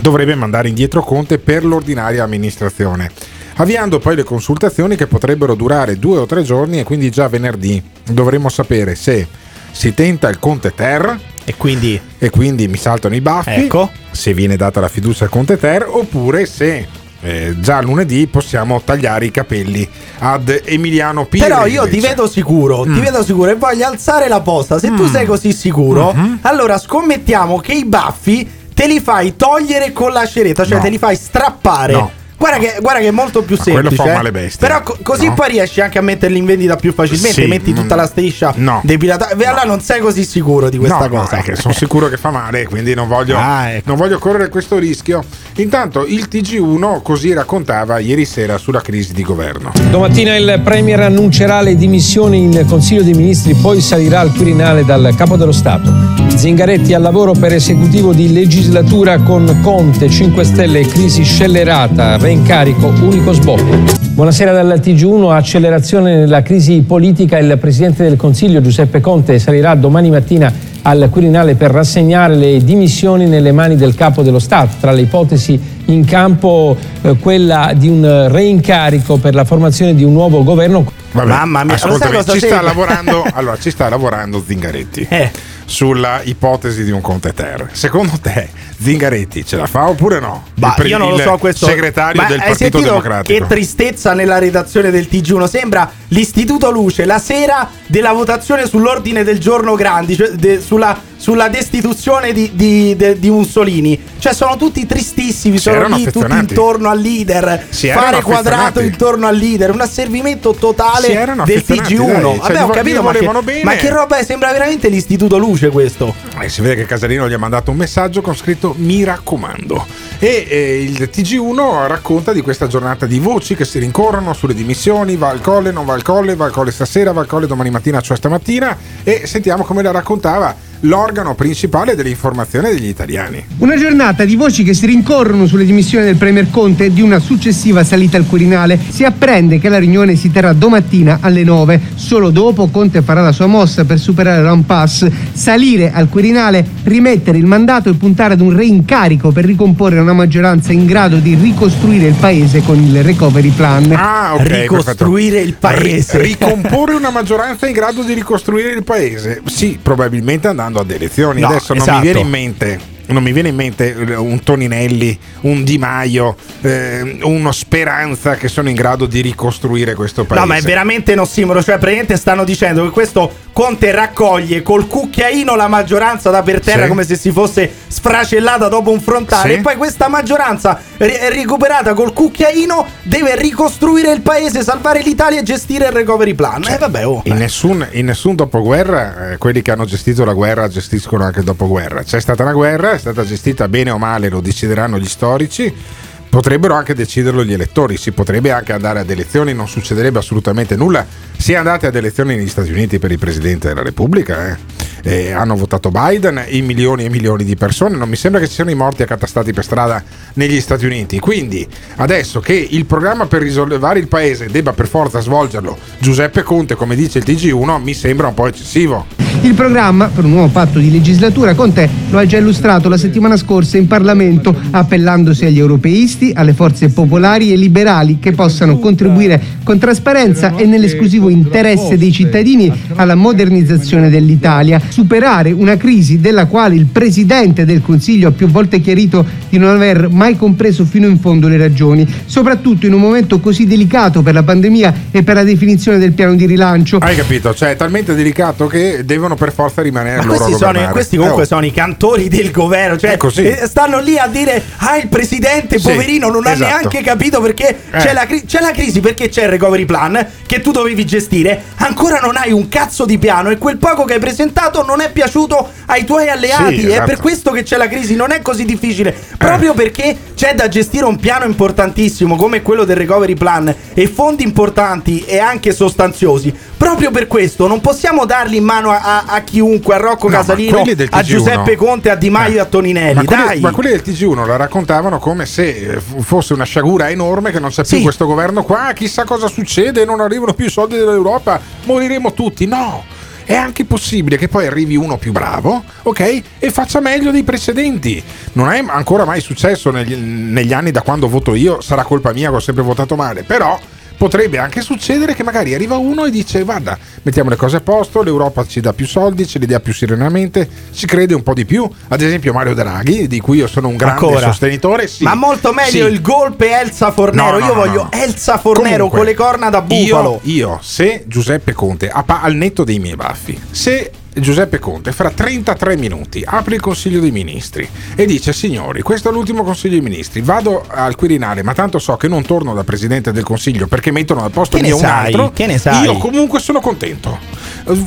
dovrebbe mandare indietro Conte per l'ordinaria amministrazione. Avviando poi le consultazioni che potrebbero durare due o tre giorni e quindi già venerdì dovremo sapere se si tenta il Conte Ter e quindi, e quindi mi saltano i baffi Ecco. se viene data la fiducia al Conte Ter oppure se eh, già lunedì possiamo tagliare i capelli ad Emiliano Pirri. Però io ti invece. vedo sicuro, ti Mm. vedo sicuro e voglio alzare la posta. Se tu Mm. sei così sicuro, Mhm. allora scommettiamo che i baffi te li fai togliere con la ceretta, cioè No. te li fai strappare. No. Guarda che, guarda che è molto più Ma quello semplice. fa eh. male bestia. Però co- così No. poi riesci anche a metterli in vendita più facilmente. Sì, metti tutta la striscia no. depilata. Beh, Allora non sei così sicuro di questa No, no, cosa. è che sono sicuro che fa male, quindi non voglio, Ah, ecco. non voglio correre questo rischio. Intanto il TG1 così raccontava ieri sera sulla crisi di governo. Domattina il Premier annuncerà le dimissioni in Consiglio dei Ministri, poi salirà al Quirinale dal Capo dello Stato. Zingaretti al lavoro per esecutivo di legislatura con Conte, 5 Stelle, crisi scellerata, reincarico, unico sbocco. Buonasera dal TG1, accelerazione nella crisi politica. Il Presidente del Consiglio Giuseppe Conte salirà domani mattina al Quirinale per rassegnare le dimissioni nelle mani del Capo dello Stato. Tra le ipotesi in campo eh, quella di un reincarico per la formazione di un nuovo governo. Vabbè, Mamma mia, ascoltami, ci sta lavorando, allora ci sta lavorando Zingaretti. Eh. Sulla ipotesi di un Conte Ter. Secondo te Zingaretti ce la fa oppure no? Bah, pre- io non lo so questo. segretario Ma del hai Partito Democratico. Che tristezza nella redazione del TG1. Sembra l'Istituto Luce la sera della votazione sull'ordine del giorno Grandi, cioè de- sulla, sulla destituzione di, di- de- di Mussolini. Cioè, sono tutti tristissimi. Si sono lì tutti intorno al leader. Si fare quadrato intorno al leader. Un asservimento totale del affezionati, TG1. dai. Cioè, Vabbè, gli ho capito, ma che, ma che roba è? Sembra veramente l'Istituto Luce questo. Eh, si vede che Casalino gli ha mandato un messaggio con scritto mi raccomando e eh, il TG1 racconta di questa giornata di voci che si rincorrono sulle dimissioni va al colle, non va al colle, va al colle stasera, va al colle domani mattina, cioè stamattina e sentiamo come la raccontava l'organo principale dell'informazione degli italiani Una giornata di voci che si rincorrono sulle dimissioni del Premier Conte e di una successiva salita al Quirinale. Si apprende che la riunione si terrà domattina alle 9. Solo dopo Conte farà la sua mossa per superare l'impasse, salire al Quirinale, rimettere il mandato e puntare ad un reincarico per ricomporre una maggioranza in grado di ricostruire il paese con il recovery plan. Ah, ok, Ricostruire il paese. Ri- ricomporre una maggioranza in grado di ricostruire il paese sì probabilmente andando ad elezioni No, adesso non esatto. mi viene in mente non mi viene in mente eh, un Toninelli, un Di Maio, eh, uno Speranza che sono in grado di ricostruire questo paese. No, ma è veramente un ossimoro. Cioè, praticamente stanno dicendo che questo Conte raccoglie col cucchiaino la maggioranza da per terra Sì. come se si fosse sfracellata dopo un frontale. Sì. E poi questa maggioranza ri- recuperata col cucchiaino deve ricostruire il paese, salvare l'Italia e gestire il recovery plan. Cioè, eh, vabbè, oh. In nessun, in nessun dopoguerra, eh, quelli che hanno gestito la guerra gestiscono anche il dopoguerra. C'è stata una guerra, è stata gestita bene o male, lo decideranno gli storici. Potrebbero anche deciderlo gli elettori, si potrebbe anche andare ad elezioni, non succederebbe assolutamente nulla. Si è andati ad elezioni negli Stati Uniti per il Presidente della Repubblica, eh. Eh, hanno votato Biden, i milioni e milioni di persone, non mi sembra che ci siano i morti accatastati per strada negli Stati Uniti. Quindi adesso che il programma per risollevare il paese debba per forza svolgerlo Giuseppe Conte, come dice il TG1, mi sembra un po' eccessivo. Il programma per un nuovo patto di legislatura Conte lo ha già illustrato la settimana scorsa in Parlamento, appellandosi agli europeisti, alle forze popolari e liberali che possano contribuire con trasparenza e nell'esclusivo interesse dei cittadini alla modernizzazione dell'Italia, superare una crisi della quale il Presidente del Consiglio ha più volte chiarito di non aver mai compreso fino in fondo le ragioni, soprattutto in un momento così delicato per la pandemia e per la definizione del piano di rilancio. Hai capito? Cioè è talmente delicato che devono per forza rimanere Ma loro a questi, sono, questi comunque Eh, oh. sono i cantori del governo, cioè eh, stanno lì a dire ah il presidente Sì, poverino non esatto. ha neanche capito perché Eh. c'è, la cri- c'è la crisi perché c'è il recovery plan che tu dovevi gestire, ancora non hai un cazzo di piano e quel poco che hai presentato non è piaciuto ai tuoi alleati, Sì, è esatto. per questo che c'è la crisi, non è così difficile, proprio perché c'è da gestire un piano importantissimo come quello del recovery plan e fondi importanti e anche sostanziosi. Proprio per questo non possiamo darli in mano a, a- a chiunque, a Rocco No, Casalino, a TG1 Giuseppe Conte, a Di Maio e a Toninelli. Ma quelli, Dai, ma quelli del TG1 la raccontavano come se eh, fosse una sciagura enorme che non c'è più Sì. questo governo qua, chissà cosa succede, non arrivano più i soldi dell'Europa, moriremo tutti. No, è anche possibile che poi arrivi uno più bravo, ok? E faccia meglio dei precedenti. Non è ancora mai successo negli, negli anni da quando voto io, sarà colpa mia che ho sempre votato male, però potrebbe anche succedere che magari arriva uno e dice guarda mettiamo le cose a posto l'Europa ci dà più soldi ce li dà più serenamente ci crede un po' di più ad esempio Mario Draghi di cui io sono un grande Ancora. sostenitore sì. ma molto meglio Sì. il golpe Elsa Fornero. No, no, Io no, voglio. Elsa Fornero Comunque, con le corna da bufalo. Io, io, se Giuseppe Conte, a pa- al netto dei miei baffi, se Giuseppe Conte fra 33 minuti apre il Consiglio dei Ministri e dice signori questo è l'ultimo Consiglio dei Ministri. Vado al Quirinale ma tanto so che non torno da Presidente del Consiglio perché mettono al posto Che mio un altro. Che ne sai? io comunque sono contento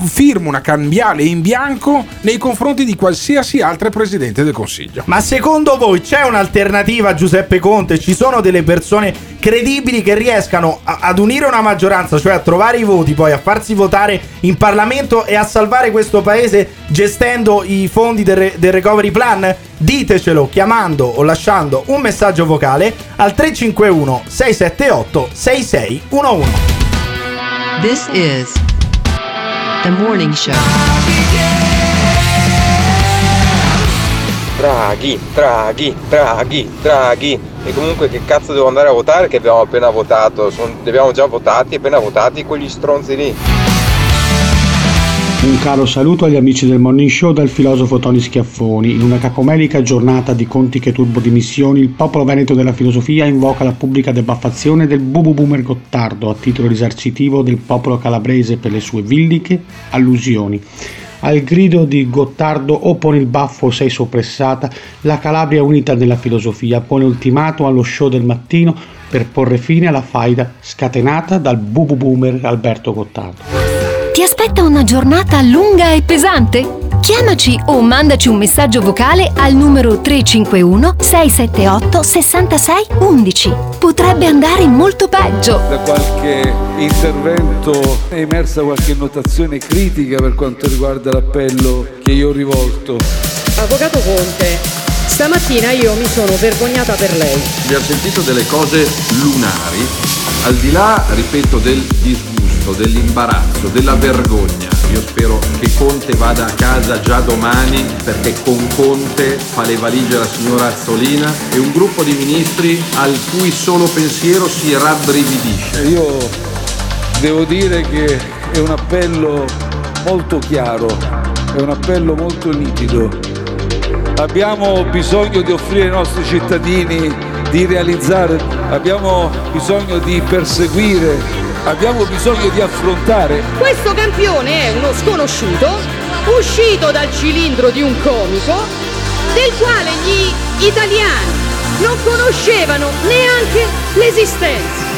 Firmo una cambiale in bianco nei confronti di qualsiasi altro Presidente del Consiglio Ma secondo voi c'è un'alternativa a Giuseppe Conte? Ci sono delle persone credibili che riescano a- ad unire una maggioranza, cioè a trovare i voti, poi a farsi votare in Parlamento e a salvare questo paese gestendo i fondi del, re- del recovery plan? Ditecelo chiamando o lasciando un messaggio vocale al 351 678 6611. This is the morning show. Draghi, Draghi, Draghi, Draghi. E comunque che cazzo devo andare a votare che abbiamo appena votato? Son- li abbiamo già votati, appena votati quegli stronzi lì. Un caro saluto agli amici del Morning Show dal filosofo Tony Schiaffoni. In una capomelica giornata di conti che turbo dimissioni, il popolo veneto della filosofia invoca la pubblica debaffazione del Bubu Boomer Gottardo a titolo risarcitivo del popolo calabrese per le sue villiche allusioni. Al grido di Gottardo o poni il baffo o sei soppressata, la Calabria unita nella filosofia pone ultimato allo show del mattino per porre fine alla faida scatenata dal Bubu Boomer Alberto Gottardo. Aspetta una giornata lunga e pesante? Chiamaci o mandaci un messaggio vocale al numero 351 678 66 11. Potrebbe andare molto peggio. Da qualche intervento è emersa qualche notazione critica per quanto riguarda l'appello che io ho rivolto. Avvocato Conte, stamattina io mi sono vergognata per lei. Abbiamo sentito delle cose lunari, al di là, ripeto, del disgusto, dell'imbarazzo, della vergogna. Io spero che Conte vada a casa già domani perché con Conte fa le valigie la signora Azzolina e un gruppo di ministri al cui solo pensiero si rabbrividisce. Io devo dire che è un appello molto chiaro, è un appello molto nitido. Abbiamo bisogno di offrire ai nostri cittadini di realizzare, abbiamo bisogno di perseguire, abbiamo bisogno di affrontare. Questo campione è uno sconosciuto, uscito dal cilindro di un comico, del quale gli italiani non conoscevano neanche l'esistenza.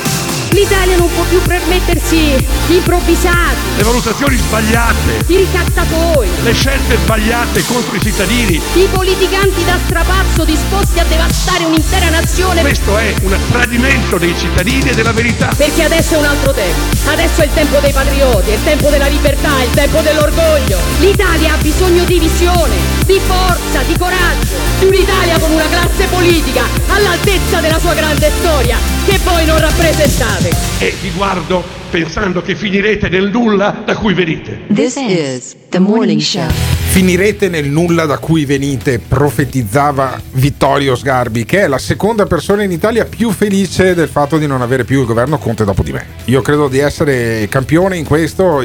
L'Italia non può più permettersi di improvvisati, Le valutazioni sbagliate, di ricattatori, le scelte sbagliate contro i cittadini. di politicanti da strapazzo disposti a devastare un'intera nazione. Questo è un tradimento dei cittadini e della verità. Perché adesso è un altro tempo. Adesso è il tempo dei patrioti, è il tempo della libertà, è il tempo dell'orgoglio. L'Italia ha bisogno di visione, di forza, di coraggio. Di un'Italia con una classe politica all'altezza della sua grande storia, che voi non rappresentate. E vi guardo pensando che finirete nel nulla da cui venite. This is the morning show. Finirete nel nulla da cui venite, profetizzava Vittorio Sgarbi, che è la seconda persona in Italia più felice del fatto di non avere più il governo Conte dopo di me. Io credo di essere campione in questo.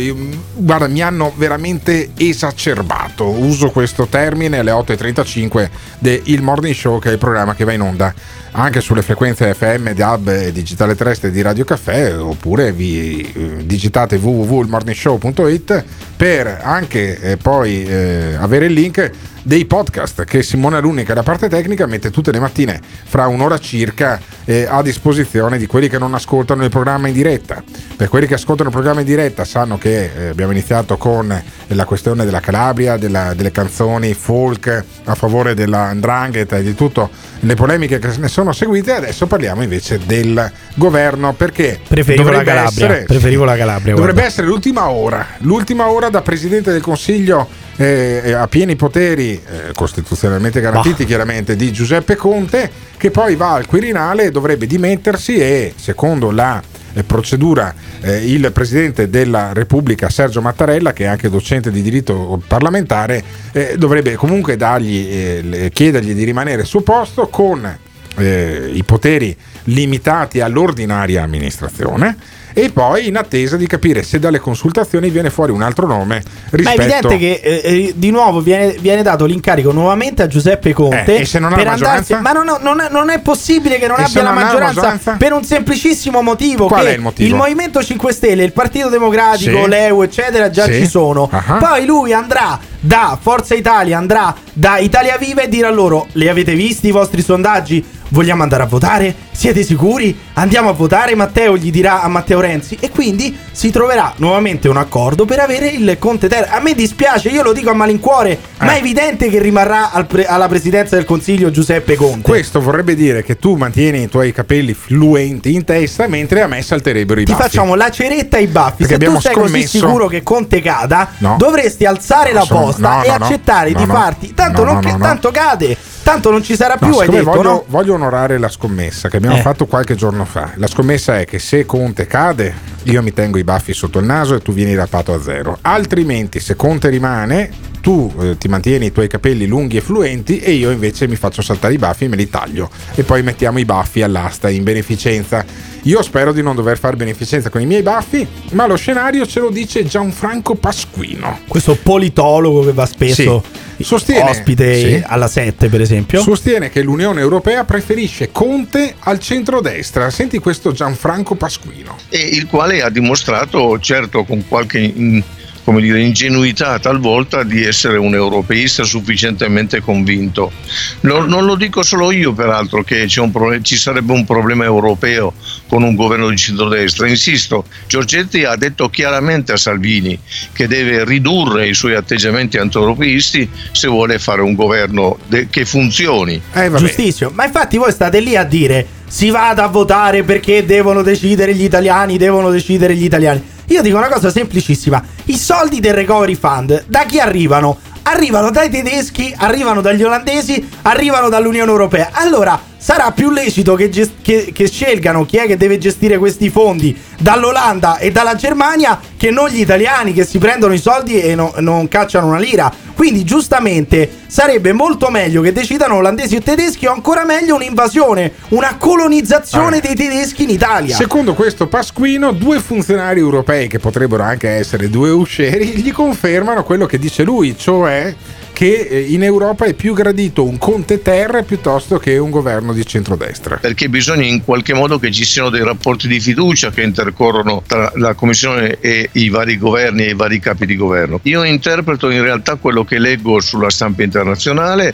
Guarda, mi hanno veramente esacerbato. Uso questo termine alle 8.35 del Morning Show, che è il programma che va in onda anche sulle frequenze FM, DAB e digitale terrestre di Radio Caffè, oppure vi eh, digitate www.ilmorningshow.it per anche eh, poi eh, avere il link dei podcast che Simone Alunni che è la parte tecnica mette tutte le mattine fra un'ora circa eh, a disposizione di quelli che non ascoltano il programma in diretta per quelli che ascoltano il programma in diretta sanno che eh, abbiamo iniziato con la questione della Calabria della- delle canzoni folk a favore della 'ndrangheta e di tutto le polemiche che ne sono seguite adesso parliamo invece del governo perché Preferivo la Calabria. essere- Preferivo la Calabria. Dovrebbe guarda. essere l'ultima ora, l'ultima ora da Presidente del Consiglio eh, a pieni poteri, eh, costituzionalmente garantiti chiaramente, di Giuseppe Conte, che poi va al Quirinale dovrebbe dimettersi e, secondo la eh, procedura, eh, il Presidente della Repubblica, Sergio Mattarella, che è anche docente di diritto parlamentare, eh, dovrebbe comunque dargli, eh, chiedergli di rimanere sul posto con eh, i poteri limitati all'ordinaria amministrazione e poi in attesa di capire se dalle consultazioni viene fuori un altro nome Ma è rispetto evidente che eh, eh, di nuovo viene, viene dato l'incarico nuovamente a Giuseppe Conte. Eh, e se non ha per la andarsi-? Ma non, non è, non è possibile che non E abbia la non maggioranza, maggioranza? per un semplicissimo motivo: Qual è il motivo? Movimento 5 Stelle, il Partito Democratico, Sì. l'EU, eccetera, già Sì. ci sono. Ah. Poi lui andrà da Forza Italia, andrà da Italia Viva e dirà loro: Li avete visti i vostri sondaggi? Vogliamo andare a votare? Siete sicuri? Andiamo a votare? Matteo gli dirà a Matteo Renzi e quindi si troverà nuovamente un accordo per avere il Conte Ter. A me dispiace, io lo dico a malincuore, ma Eh. è evidente che rimarrà al pre- alla presidenza del Consiglio Giuseppe Conte. questo vorrebbe dire che tu mantieni i tuoi capelli fluenti in testa mentre a me salterebbero i Ti baffi facciamo la ceretta ai baffi. Perché Se tu abbiamo sei così scommesso- sicuro che Conte cada, No. dovresti alzare la Sono- posta no, e no, no. accettare No, di no. farti. Tanto, No, non no, che- no. tanto cade, tanto non ci sarà più. No, detto, voglio, no? voglio onorare la scommessa che abbiamo Eh. fatto qualche giorno fa. La scommessa è che se Conte cade, io mi tengo i baffi sotto il naso e tu vieni rapato a zero. Altrimenti, se Conte rimane, tu eh, ti mantieni i tuoi capelli lunghi e fluenti e io invece mi faccio saltare i baffi e me li taglio. E poi mettiamo i baffi all'asta in beneficenza. Io spero di non dover fare beneficenza con i miei baffi, ma lo scenario ce lo dice Gianfranco Pasquino. Questo politologo che va spesso Sì. Sostiene- ospite sì. alla 7, per esempio. Sostiene che l'Unione Europea preferisce Conte al centrodestra. Senti questo Gianfranco Pasquino. e il quale ha dimostrato, certo con qualche come dire, ingenuità talvolta, di essere un europeista sufficientemente convinto. Non, non lo dico solo io, peraltro, che c'è un proble- ci sarebbe un problema europeo con un governo di centrodestra. Insisto, Giorgetti ha detto chiaramente a Salvini che deve ridurre i suoi atteggiamenti anti-europeisti se vuole fare un governo de- che funzioni. Giustissimo. Ma infatti voi state lì a dire si vada a votare perché devono decidere gli italiani, devono decidere gli italiani. Io dico una cosa semplicissima. I soldi del Recovery Fund da chi arrivano? Arrivano dai tedeschi, arrivano dagli olandesi, arrivano dall'Unione Europea. Allora sarà più lecito che, ges- che- che scelgano chi è che deve gestire questi fondi dall'Olanda e dalla Germania che non gli italiani che si prendono i soldi e no- non cacciano una lira. Quindi giustamente sarebbe molto meglio che decidano olandesi o tedeschi o ancora meglio un'invasione, una colonizzazione Ah. dei tedeschi in Italia. Secondo questo Pasquino, due funzionari europei, che potrebbero anche essere due uscieri, gli confermano quello che dice lui, cioè che eh, in Europa è più gradito un Conte Terra piuttosto che un governo di centrodestra. perché bisogna in qualche modo che ci siano dei rapporti di fiducia che intercorrono tra la Commissione e i vari governi e i vari capi di governo. Io interpreto in realtà quello che leggo sulla stampa internazionale,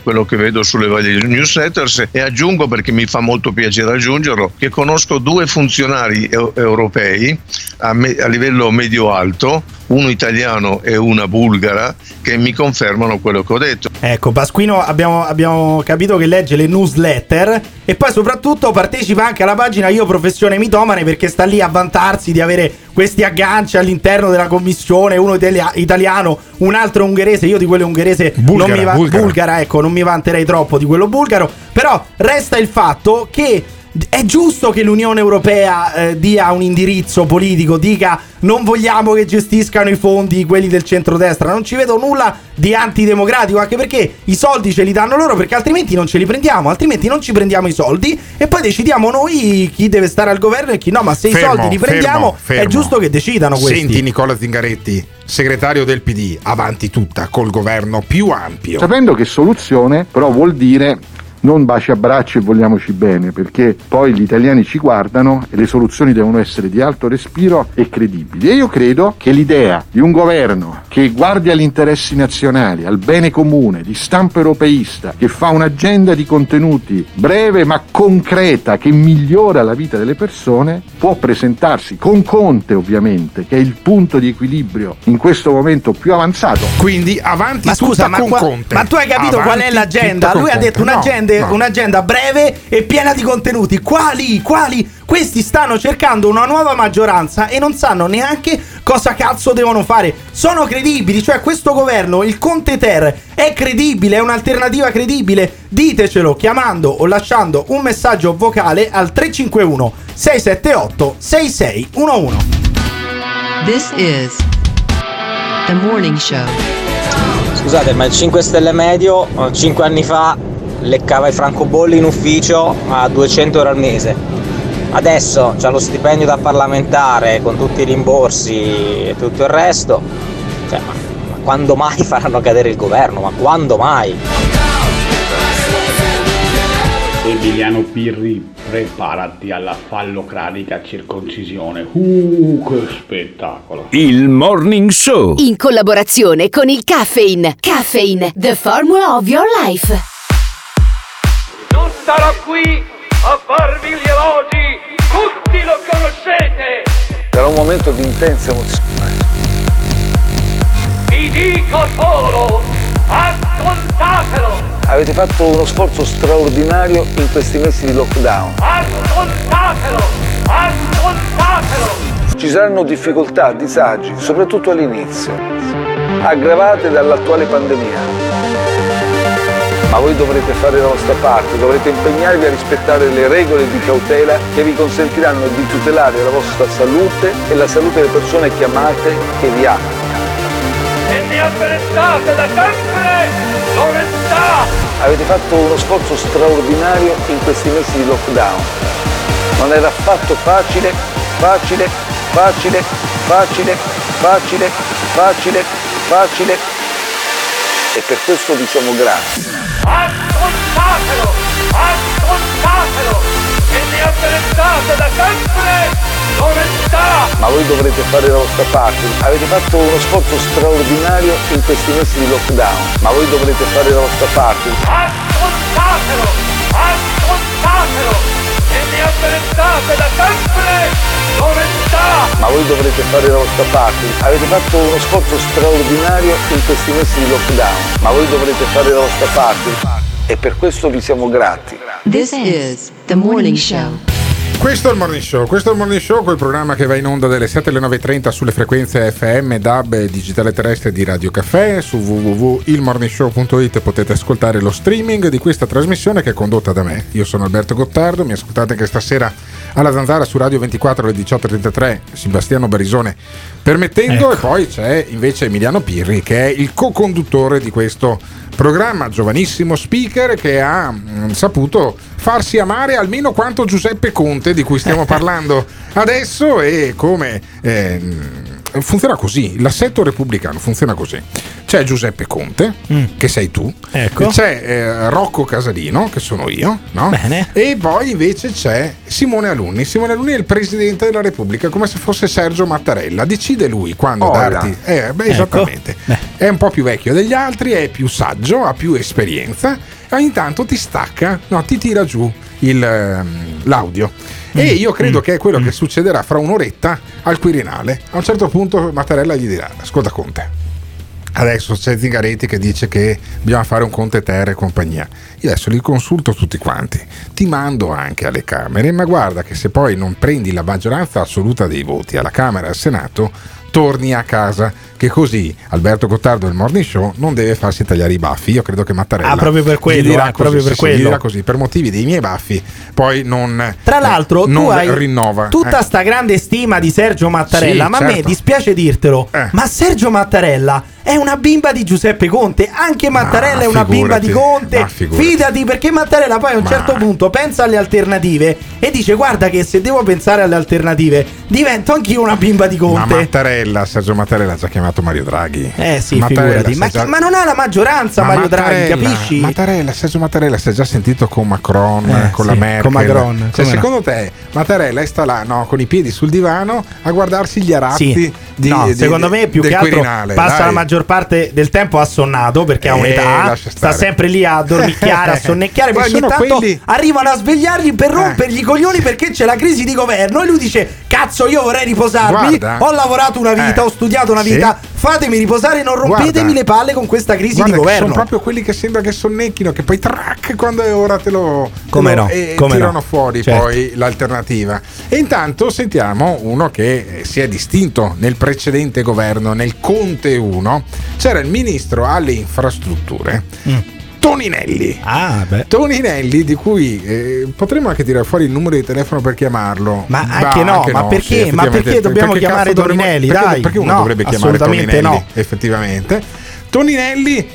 quello che vedo sulle varie newsletters e aggiungo perché mi fa molto piacere aggiungerlo che conosco due funzionari eu- europei a, me- a livello medio-alto, uno italiano e una bulgara, che mi confermano quello che ho detto. Ecco, Pasquino abbiamo, abbiamo capito che legge le newsletter e poi soprattutto partecipa anche alla pagina Io Professione Mitomane perché sta lì a vantarsi di avere questi agganci all'interno della commissione, uno italia- italiano, un altro ungherese, io di quello ungherese Bulgara, non mi va- bulgara. bulgara, ecco, non mi vanterei troppo di quello bulgaro, però resta il fatto che è giusto che l'Unione Europea eh, dia un indirizzo politico, dica non vogliamo che gestiscano i fondi quelli del centrodestra, non ci vedo nulla di antidemocratico, anche perché i soldi ce li danno loro perché altrimenti non ce li prendiamo, altrimenti non ci prendiamo i soldi e poi decidiamo noi chi deve stare al governo e chi no, ma se i Fermo, soldi li prendiamo fermo, fermo. è giusto che decidano questi. Senti Nicola Zingaretti, segretario del PD, avanti tutta col governo più ampio. Sapendo che soluzione però vuol dire non baci a braccio e vogliamoci bene, perché poi gli italiani ci guardano e le soluzioni devono essere di alto respiro e credibili. E io credo che l'idea di un governo che guardi agli interessi nazionali, al bene comune, di stampo europeista, che fa un'agenda di contenuti breve ma concreta, che migliora la vita delle persone, può presentarsi con Conte ovviamente, che è il punto di equilibrio in questo momento più avanzato. Quindi avanti Ma scusa, tutta ma, con qua- Conte. ma tu hai capito qual è Avanti l'agenda? Lui ha detto Conte. No, un'agenda, no. un'agenda breve e piena di contenuti. Quali? Quali? Questi stanno cercando una nuova maggioranza e non sanno neanche cosa cazzo devono fare. Sono credibili, cioè questo governo, il Conte Ter, è credibile, è un'alternativa credibile. Ditecelo chiamando o lasciando un messaggio vocale al 351 678 6611. This is the morning show. Scusate, ma il 5 Stelle medio 5 anni fa leccava i francobolli in ufficio a 200 euro al mese. Adesso c'ha lo stipendio da parlamentare con tutti i rimborsi e tutto il resto. Cioè, ma, ma quando mai faranno cadere il governo? Ma quando mai? Emiliano Pirri, preparati alla fallocranica circoncisione. Uh, che spettacolo! Il Morning Show. In collaborazione con il Caffeine. Caffeine, the formula of your life. Non starò qui a farvi gli elogi, tutti lo conoscete! Era un momento di intensa emozione. Vi dico solo, ascoltatelo! Avete fatto uno sforzo straordinario in questi mesi di lockdown. Ascoltatelo! Ascoltatelo! Ci saranno difficoltà, disagi, soprattutto all'inizio, aggravate dall'attuale pandemia. Ma voi dovrete fare la vostra parte, dovrete impegnarvi a rispettare le regole di cautela che vi consentiranno di tutelare la vostra salute e la salute delle persone che amate che vi amano. E ne apprezzate da sempre l'onestà! Avete fatto uno sforzo straordinario in questi mesi di lockdown, Non era affatto facile, facile, facile, facile, facile, facile, facile. E per questo diciamo grazie. Ascoltatelo! Ascoltatelo! E ne apprezzate da sempre l'onestà! Ma voi dovrete fare la vostra parte. Avete fatto uno sforzo straordinario in questi mesi di lockdown, ma voi dovrete fare la vostra parte. Ascoltatelo! Ascoltatelo! E ne apprezzate da sempre l'onestà! Ma voi dovrete fare la vostra parte. Avete fatto uno sforzo straordinario in questi mesi di lockdown, ma voi dovrete fare la vostra parte. E per questo vi siamo grati. This is the morning show. Questo è il Morning Show, questo è il Morning Show, quel programma che va in onda dalle 7 alle 9.30 sulle frequenze FM, DAB e digitale terrestre di Radio Caffè. Su www.ilmorningshow.it potete ascoltare lo streaming di questa trasmissione che è condotta da me. Io sono Alberto Gottardo, mi ascoltate anche stasera alla Zanzara su Radio 24 alle 18.33, Sebastiano Barisone permettendo, e poi c'è invece Emiliano Pirri che è il co-conduttore di questo programma, giovanissimo speaker che ha mm, saputo farsi amare almeno quanto Giuseppe Conte di cui stiamo parlando adesso e come eh, funziona così, l'assetto repubblicano funziona così. C'è Giuseppe Conte, che sei tu, Ecco. c'è eh, Rocco Casalino, che sono io, no? Bene. e poi invece c'è Simone Alunni. Simone Alunni è il presidente della Repubblica, come se fosse Sergio Mattarella. Decide lui quando Ora. darti. Eh, beh, Ecco. esattamente. È un po' più vecchio degli altri, è più saggio, ha più esperienza. E ogni tanto ti stacca, no, ti tira giù il, ehm, l'audio. E io credo che è quello che succederà fra un'oretta al Quirinale. A un certo punto Mattarella gli dirà: Ascolta, Conte. Adesso c'è Zingaretti che dice che bisogna fare un Conte Terra e compagnia. Io adesso li consulto tutti quanti, ti mando anche alle Camere, ma guarda che se poi non prendi la maggioranza assoluta dei voti alla Camera e al Senato, torni a casa, che così Alberto Gottardo del Morning Show non deve farsi tagliare i baffi. Io credo che Mattarella Ah, proprio per quello, dirà eh, così, proprio per sì, quello. dirà così, per motivi dei miei baffi, poi non Tra eh, l'altro, tu non hai rinnova. tutta eh. sta grande stima di Sergio Mattarella, Sì, ma a me certo. dispiace dirtelo, ma Sergio Mattarella è una bimba di Giuseppe Conte, anche Mattarella è una bimba figurati, di Conte. ma. Fidati perché Mattarella poi a un Ma- certo punto pensa alle alternative e dice "Guarda che se devo pensare alle alternative, divento anch'io una bimba di Ma Conte". Mattarella, Sergio Mattarella ha già chiamato Mario Draghi. Eh sì, Mattarella Ma, già- ma non ha la maggioranza Ma Mario Draghi, capisci? Mattarella, Sergio Mattarella si è già sentito con Macron, Eh, con sì, la Merkel. con Macron, Cioè, come no. secondo te Mattarella sta là no, con i piedi sul divano a guardarsi gli arazzi Sì. di, no, di- secondo di- me più che altro Quirinale, passa dai. la maggior parte del tempo assonnato perché ha Eh, un'età, sta sempre lì a dormicchiare, a sonnecchiare, poi ogni tanto quelli- arrivano a svegliargli per rompergli i coglioni perché c'è la crisi di governo e lui dice "Cazzo, io vorrei riposarmi, Guarda. ho lavorato una vita, Eh, ho studiato una vita, fatemi riposare non rompetemi Guarda. le palle con questa crisi di governo". sono proprio quelli che sembra che sonnecchino, che poi track quando è ora te lo, te Come lo- no, e come tirano no. fuori Certo. poi l'alternativa. E intanto sentiamo uno che eh, si è distinto nel precedente governo, nel Conte 1, c'era il ministro alle infrastrutture. Toninelli. Ah, beh. Toninelli, di cui eh, potremmo anche tirare fuori il numero di telefono per chiamarlo. Ma anche no, ma perché? sì, Ma perché dobbiamo Perché chiamare cazzo dovremmo- Toninelli? perché- perché uno no, dovrebbe chiamare Toninelli? no. Effettivamente. Toninelli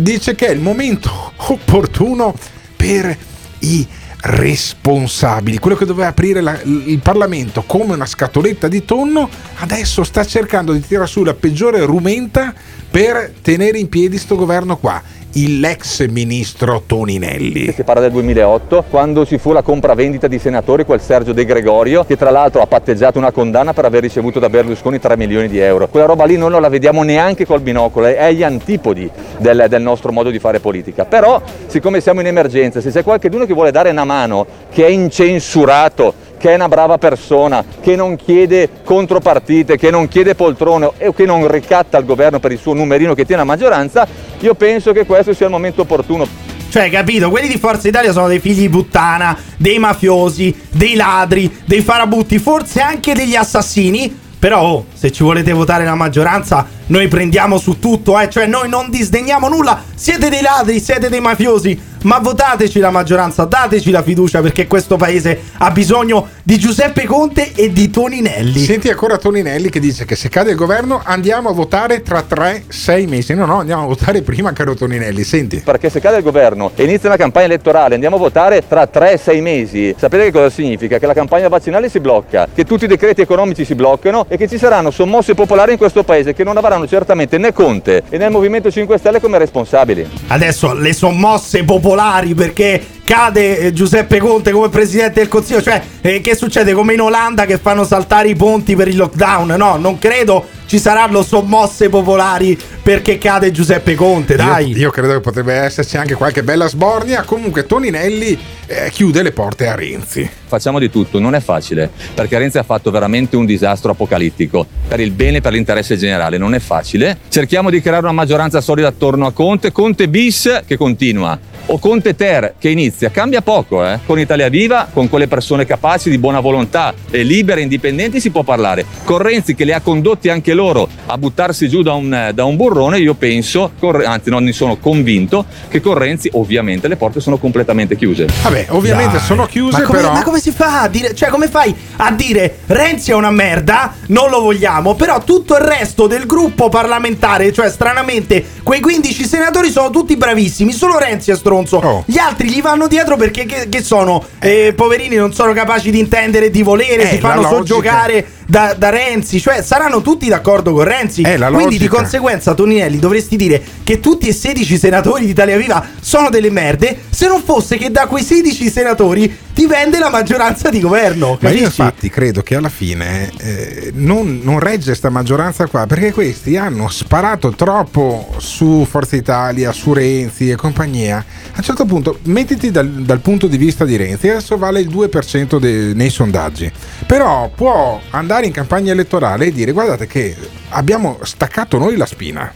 dice che è il momento opportuno per i responsabili, quello che doveva aprire la- il Parlamento come una scatoletta di tonno, adesso sta cercando di tirare su la peggiore rumenta per tenere in piedi sto governo qua, l'ex ministro Toninelli. Si parla del 2008, quando ci fu la compravendita di senatori, quel Sergio De Gregorio, che tra l'altro ha patteggiato una condanna per aver ricevuto da Berlusconi 3 milioni di euro. Quella roba lì noi non la vediamo neanche col binocolo, è agli antipodi del, del nostro modo di fare politica. Però, siccome siamo in emergenza, se c'è qualcuno che vuole dare una mano, che è incensurato, che è una brava persona, che non chiede contropartite, che non chiede poltrone e che non ricatta il governo per il suo numerino che tiene la maggioranza, io penso che questo sia il momento opportuno. Cioè, capito? Quelli di Forza Italia sono dei figli di puttana, dei mafiosi, dei ladri, dei farabutti, forse anche degli assassini. Però, oh, se ci volete votare la maggioranza, noi prendiamo su tutto, eh, cioè noi non disdegniamo nulla. Siete dei ladri, siete dei mafiosi, ma votateci la maggioranza, dateci la fiducia perché questo paese ha bisogno di Giuseppe Conte e di Toninelli. Senti ancora Toninelli che dice che se cade il governo andiamo a votare tra 3-6 mesi. No, no, andiamo a votare prima, caro Toninelli. Senti. Perché se cade il governo e inizia una campagna elettorale, andiamo a votare tra 3-6 mesi. Sapete che cosa significa? Che la campagna vaccinale si blocca, che tutti i decreti economici si bloccano e che ci saranno sommosse popolari in questo paese che non avranno certamente né Conte e né il Movimento 5 Stelle come responsabili. Adesso le sommosse popolari perché cade eh, Giuseppe Conte come presidente del Consiglio, cioè eh, che succede come in Olanda che fanno saltare i ponti per il lockdown? No, non credo ci saranno sommosse popolari perché cade Giuseppe Conte, dai. Io, io credo che potrebbe esserci anche qualche bella sbornia. Comunque Toninelli eh, chiude le porte a Renzi. Facciamo di tutto, non è facile, perché Renzi ha fatto veramente un disastro apocalittico per il bene e per l'interesse generale, non è facile. Cerchiamo di creare una maggioranza solida attorno a Conte, Conte bis che continua o Conte Ter che inizia, cambia poco, eh? con Italia Viva, con quelle persone capaci di buona volontà e libere, indipendenti si può parlare. Con Renzi che le ha condotti anche loro a buttarsi giù da un, da un burrone, io penso, con, anzi non ne sono convinto, che con Renzi ovviamente le porte sono completamente chiuse. Vabbè, ovviamente Dai. sono chiuse, ma come, però... Ma come si fa a dire, cioè come fai a dire Renzi è una merda, non lo vogliamo, però tutto il resto del gruppo parlamentare, cioè stranamente quei 15 senatori sono tutti bravissimi, solo Renzi è stronzo. Oh. Gli altri gli vanno dietro perché che, che sono? Eh, poverini, non sono capaci di intendere di volere, Eh, si fanno soggiogare da, da Renzi, cioè saranno tutti d'accordo con Renzi. Eh, Quindi di conseguenza Toninelli dovresti dire che tutti e 16 senatori di Italia Viva sono delle merde, se non fosse che da quei 16 senatori dipende la maggioranza di governo. Ma io capisci? infatti credo che alla fine eh, non, non regge sta maggioranza qua perché questi hanno sparato troppo su Forza Italia, su Renzi e compagnia. A un certo punto, mettiti dal, dal punto di vista di Renzi, adesso vale il 2% de- nei sondaggi, però può andare in campagna elettorale e dire guardate che abbiamo staccato noi la spina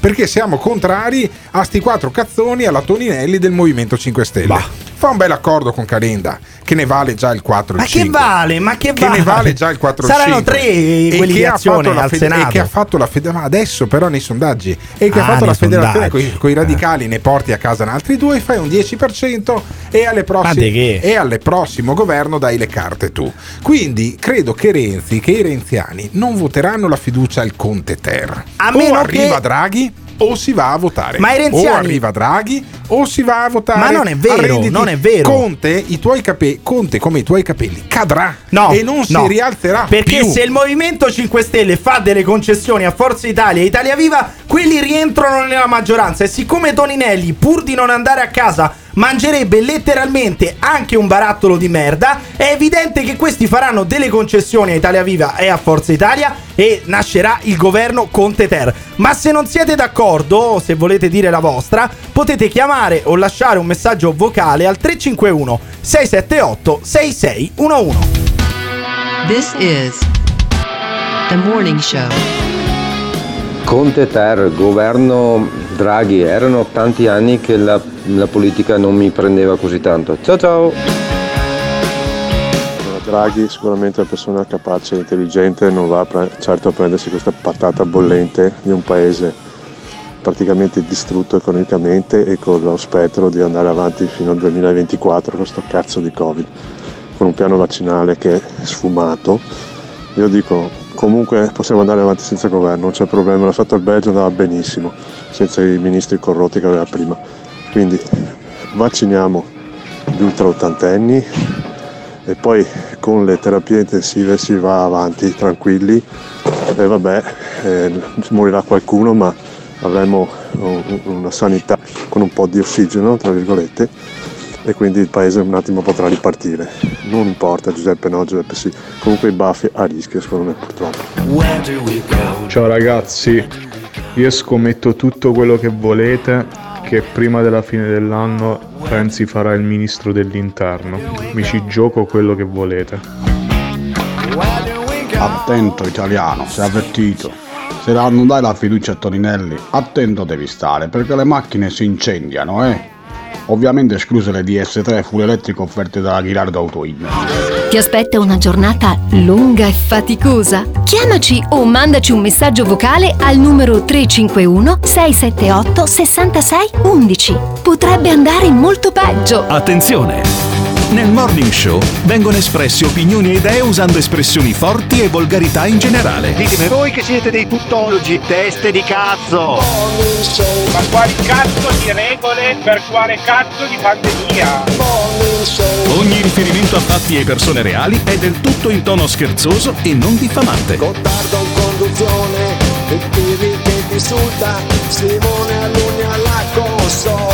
perché siamo contrari a sti quattro cazzoni alla Toninelli del Movimento 5 Stelle. Fa un bel accordo con Calenda che ne vale già il 4 e Ma il che 5. vale? Ma che che vale? ne vale già il 4 Saranno 5. tre E quelli che ha azione fatto la al fede- Senato. e che ha fatto la fede- ma adesso però nei sondaggi e che Ah, ha fatto la federazione con i radicali ne porti a casa altri due fai un 10% e alle prossime e al prossimo governo dai le carte tu quindi credo che Renzi che i renziani non voteranno la fiducia al Conte Ter A o arriva che- Draghi o si va a votare Ma i renziani- o arriva Draghi o si va a votare Ma non è vero, Arrenditi. non è vero. Conte, i tuoi capelli, Conte come i tuoi capelli cadrà No, e non si no. rialzerà Perché più. se il Movimento 5 Stelle fa delle concessioni a Forza Italia e Italia Viva, quelli rientrano nella maggioranza. E siccome Toninelli, pur di non andare a casa, mangerebbe letteralmente anche un barattolo di merda, è evidente che questi faranno delle concessioni a Italia Viva e a Forza Italia e nascerà il governo Conte Ter. Ma se non siete d'accordo, o se volete dire la vostra, potete chiamare o lasciare un messaggio vocale al 351 678 6611. This is the morning show. Conte Ter, governo Draghi, erano tanti anni che la, la politica non mi prendeva così tanto. Ciao ciao! Draghi sicuramente è una persona capace e intelligente, non va pre- certo a prendersi questa patata bollente di un paese praticamente distrutto economicamente e con lo spettro di andare avanti fino al 2024 con sto cazzo di Covid, con un piano vaccinale che è sfumato. Io dico, comunque possiamo andare avanti senza governo, non c'è problema, l'ha fatto il Belgio, andava benissimo, senza i ministri corrotti che aveva prima. Quindi vacciniamo gli ultra ottantenni e poi con le terapie intensive si va avanti tranquilli e vabbè, eh, morirà qualcuno ma avremo un- una sanità con un po' di ossigeno, tra virgolette, e quindi il paese un attimo potrà ripartire. Non importa Giuseppe no, Giuseppe sì, comunque i baffi a rischio secondo me purtroppo. Ciao ragazzi, io scommetto tutto quello che volete che prima della fine dell'anno Renzi farà il ministro dell'interno. Mi ci gioco quello che volete. Attento italiano, sei avvertito. Se non dai la fiducia a Toninelli, attento devi stare perché le macchine si incendiano, eh. Ovviamente escluse le DS3 full elettrico offerte da Ghirardo Autoin. Ti aspetta una giornata lunga e faticosa? Chiamaci o mandaci un messaggio vocale al numero 351 678 66 11. Potrebbe andare molto peggio. Attenzione! Nel Morning Show vengono espresse opinioni e idee usando espressioni forti e volgarità in generale. Ditemi voi che siete dei tuttologi, teste di cazzo! Ma quali cazzo di regole per quale cazzo di pandemia? Ogni riferimento a fatti e persone reali è del tutto in tono scherzoso e non diffamante. Gottardo in conduzione, il Pirri che ti insulta, Simone all'ugna alla console.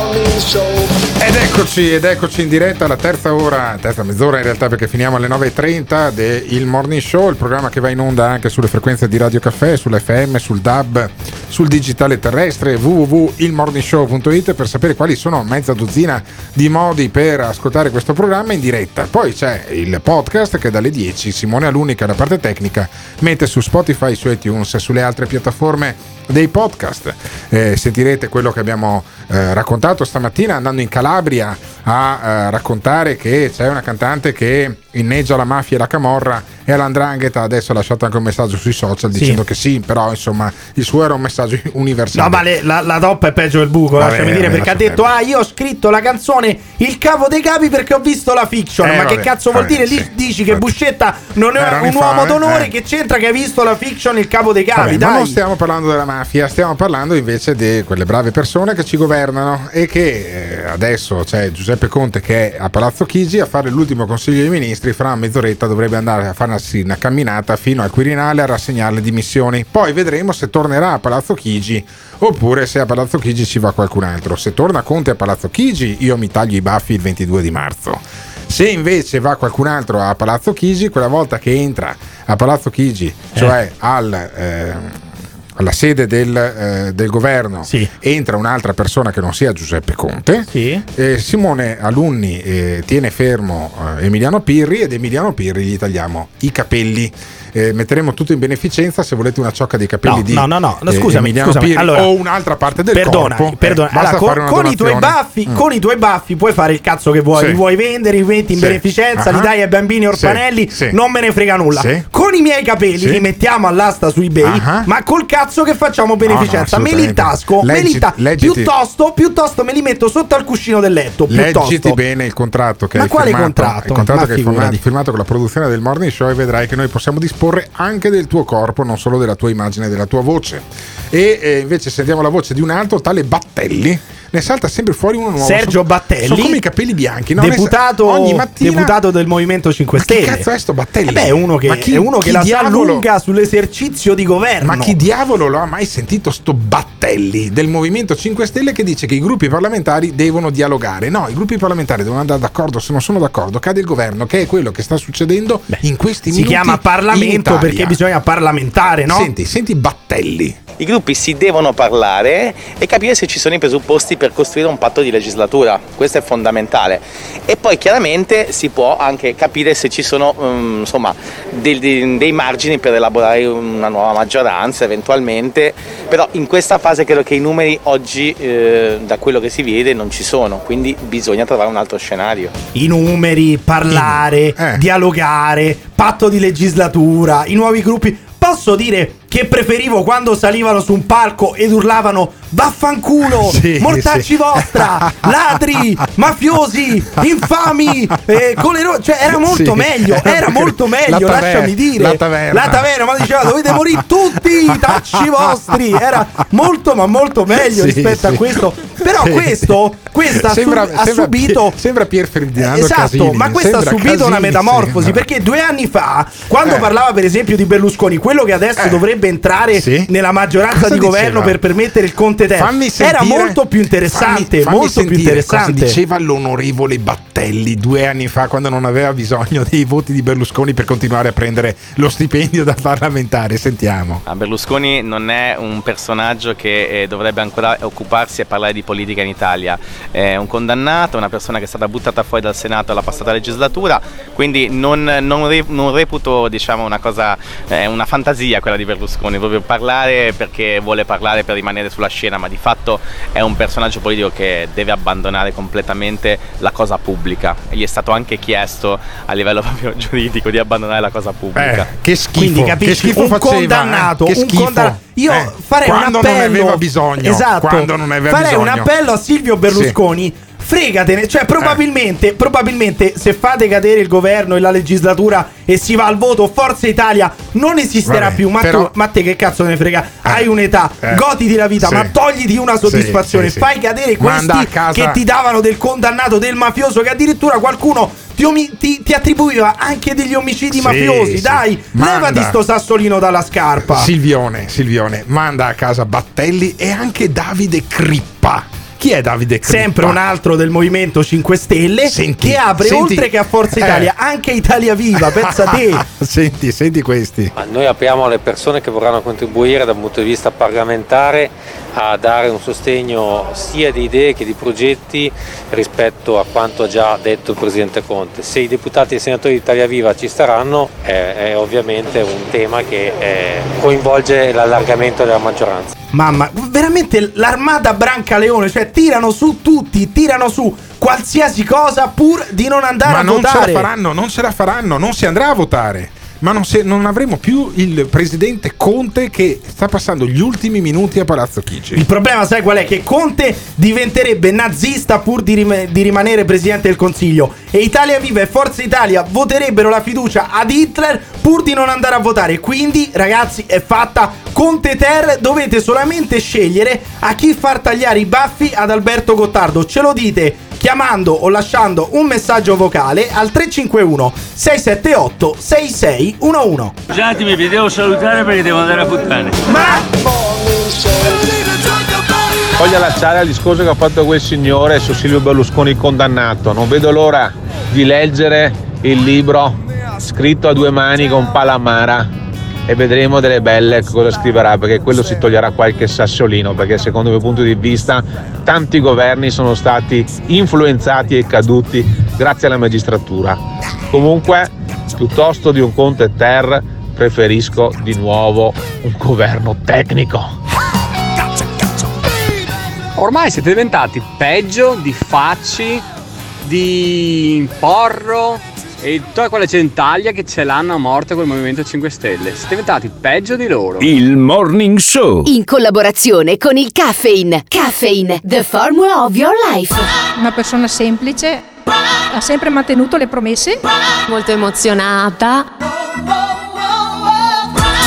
Ed eccoci, ed eccoci in diretta alla terza ora, terza mezz'ora in realtà perché finiamo alle 9.30 del Morning Show, il programma che va in onda anche sulle frequenze di Radio Caffè, sull'FM, sul DAB, sul digitale terrestre, www.ilmorningshow.it per sapere quali sono mezza dozzina di modi per ascoltare questo programma in diretta. Poi c'è il podcast che dalle 10 Simone Alunica, la parte tecnica, mette su Spotify, su iTunes e sulle altre piattaforme dei podcast. Eh, sentirete quello che abbiamo eh, raccontato stamattina andando in Calabria a eh, raccontare che c'è una cantante che inneggia la mafia e la camorra e all'andrangheta adesso ha lasciato anche un messaggio sui social Sì. dicendo che sì, però insomma il suo era un messaggio universale. No, ma le- la, la toppa è peggio del buco, Vabbè, lasciami dire, vabbè, perché ha detto: Ah, io ho scritto la canzone Il capo dei capi perché ho visto la fiction. Eh, ma che vabbè, cazzo vuol dire? Lì sì. dici che Buscetta non è un uomo d'onore, eh. che c'entra che hai visto la fiction Il capo dei capi? Ma non stiamo parlando della mafia, stiamo parlando invece di quelle brave persone che ci governano e che eh, adesso c'è Giuseppe Conte che è a Palazzo Chigi a fare l'ultimo consiglio dei ministri, fra mezz'oretta dovrebbe andare a farsi una camminata fino al Quirinale a rassegnare le dimissioni. Poi vedremo se tornerà a Palazzo Chigi oppure se a Palazzo Chigi ci va qualcun altro. Se torna Conte a Palazzo Chigi io mi taglio i baffi il 22 di marzo. Se invece va qualcun altro a Palazzo Chigi, quella volta che entra a Palazzo Chigi, cioè al, eh, alla sede del, eh, del governo, entra un'altra persona che non sia Giuseppe Conte, eh, Simone Alunni eh, tiene fermo eh, Emiliano Pirri ed Emiliano Pirri gli tagliamo i capelli. Eh, metteremo tutto in beneficenza se volete una ciocca dei capelli No, di no, no, no, no, eh, scusami, Emiliano scusami, Pirri allora, o un'altra parte del perdona, corpo. perdona. Eh, Allora, con, con i tuoi baffi, Mm. con i tuoi baffi puoi fare il cazzo che vuoi, Sì. li vuoi vendere, li metti in Sì. beneficenza, Ah. li dai ai bambini orfanelli, Sì. Non me ne frega nulla. Con i miei capelli li mettiamo all'asta su eBay, Ah. ma col cazzo che facciamo beneficenza, no, me li assolutamente. tasco, me li ta- piuttosto, piuttosto me li metto sotto al cuscino del letto, piuttosto. Leggiti bene il contratto che Ma hai quale firmato, contratto? il contratto Ma che hai firmato con la produzione del Morning Show e vedrai che noi possiamo disporre anche del tuo corpo, non solo della tua immagine e della tua voce. E eh, invece sentiamo la voce di un altro tale Battelli. Ne salta sempre fuori uno nuovo. Sergio Battelli, Sono come i capelli bianchi, no? Deputato, ogni mattina deputato del Movimento 5 Ma chi Stelle. cazzo è sto Battelli? Eh beh, è uno che, Ma chi- è uno che la diavolo- lunga sull'esercizio di governo. Ma chi diavolo lo ha mai sentito sto Battelli del Movimento 5 Stelle che dice che i gruppi parlamentari devono dialogare? No, i gruppi parlamentari devono andare d'accordo, se non sono d'accordo cade il governo, che è quello che sta succedendo in questi si minuti. chiama in Parlamento perché bisogna parlamentare, no? Senti, senti Battelli. I gruppi si devono parlare e capire se ci sono i presupposti per costruire un patto di legislatura, questo è fondamentale. E poi chiaramente si può anche capire se ci sono mm, insomma, dei, dei- dei margini per elaborare una nuova maggioranza eventualmente, però in questa fase credo che i numeri oggi eh, da quello che si vede non ci sono, quindi bisogna trovare un altro scenario. I numeri, parlare, Eh. dialogare, patto di legislatura, i nuovi gruppi. Posso dire che preferivo quando salivano su un palco ed urlavano vaffanculo, Sì, mortacci sì. vostra, ladri, mafiosi, infami, eh, colero- cioè era molto Sì. meglio, era molto meglio, La lasciami dire. la taverna. La taverna, ma diceva dovete morire tutti i tacci vostri, era molto ma molto meglio rispetto a questo. Però questo, questa ha Sembra- ha sembra subito sembra Pier Ferdinando Esatto, Casini, ma questa ha subito una Casini, metamorfosi sembra. perché due anni fa, quando Eh. parlava per esempio di Berlusconi, quello che adesso dovrebbe entrare Sì. nella maggioranza Cosa di governo diceva? per permettere il Conte Ter, Fammi era molto più interessante, fammi- fammi molto più interessante. Cosa diceva l'onorevole Battelli due anni fa quando non aveva bisogno dei voti di Berlusconi per continuare a prendere lo stipendio da parlamentare? Sentiamo. Ah, Berlusconi non è un personaggio che eh, dovrebbe ancora occuparsi e parlare di politica in Italia. è un condannato, una persona che è stata buttata fuori dal Senato alla passata legislatura, quindi non, non, re, non reputo diciamo, una cosa, eh, una fantasia quella di Berlusconi, proprio parlare perché vuole parlare per rimanere sulla scena, ma di fatto è un personaggio politico che deve abbandonare completamente la cosa pubblica. Gli è stato anche chiesto a livello proprio giuridico di abbandonare la cosa pubblica. Eh, che schifo, Quindi capisci, che schifo un faceva, condannato, eh? Che un schifo. condannato. Io Eh, farei un quando appello. non ne aveva bisogno, Esatto. quando non ne aveva farei un bisogno. appello a Silvio Berlusconi. Fregatene, cioè probabilmente, probabilmente se fate cadere il governo e la legislatura e si va al voto, Forza Italia non esisterà Vabbè, più. Ma, però- tu, ma te che cazzo ne frega? Hai un'età, eh, goditi la vita, sì. ma togliti una soddisfazione. sì, sì. Fai cadere questi che ti davano del condannato, del mafioso, che addirittura qualcuno ti- ti attribuiva anche degli omicidi Sì, mafiosi. sì. Dai, Manda. levati sto sassolino dalla scarpa. Silvione, Silvione, manda a casa Battelli e anche Davide Crippa. Chi è Davide Crippa? Sempre un altro del Movimento 5 Stelle Senti, che apre senti- oltre che a Forza eh. Italia anche Italia Viva, pensa te. senti, senti questi. Ma noi apriamo alle persone che vorranno contribuire da un punto di vista parlamentare a dare un sostegno sia di idee che di progetti rispetto a quanto ha già detto il Presidente Conte. Se i deputati e i senatori di Italia Viva ci staranno è, è ovviamente un tema che eh, coinvolge l'allargamento della maggioranza. Mamma, veramente l'armata Brancaleone, cioè tirano su tutti, tirano su qualsiasi cosa pur di non andare Ma a non ce votare. la faranno, non ce la faranno, non si andrà a votare. Ma non, se- non avremo più il presidente Conte che sta passando gli ultimi minuti a Palazzo Chigi. Il problema, sai qual è? Che Conte diventerebbe nazista pur di, rim- di rimanere presidente del Consiglio. E Italia Viva e Forza Italia voterebbero la fiducia ad Hitler pur di non andare a votare. Quindi, ragazzi, è fatta Conte Ter. Dovete solamente scegliere a chi far tagliare i baffi ad Alberto Gottardo. Ce lo dite chiamando o lasciando un messaggio vocale al 351 678 6611. Scusatemi, vi devo salutare perché devo andare a puttane. Voglio allacciare al discorso che ha fatto quel signore su Silvio Berlusconi condannato. Non vedo l'ora di leggere il libro scritto a due mani con Palamara e vedremo delle belle cosa scriverà perché quello si toglierà qualche sassolino perché secondo il mio punto di vista tanti governi sono stati influenzati e caduti grazie alla magistratura. Comunque, piuttosto di un Conte Ter, preferisco di nuovo un governo tecnico. Ormai siete diventati peggio di Facci, di Porro e tutta quella gentaglia che ce l'hanno a morte col Movimento 5 Stelle. Siete diventati peggio di loro. Il Morning Show. In collaborazione con il Caffeine. Caffeine, the formula of your life. Una persona semplice, ha sempre mantenuto le promesse. Molto emozionata.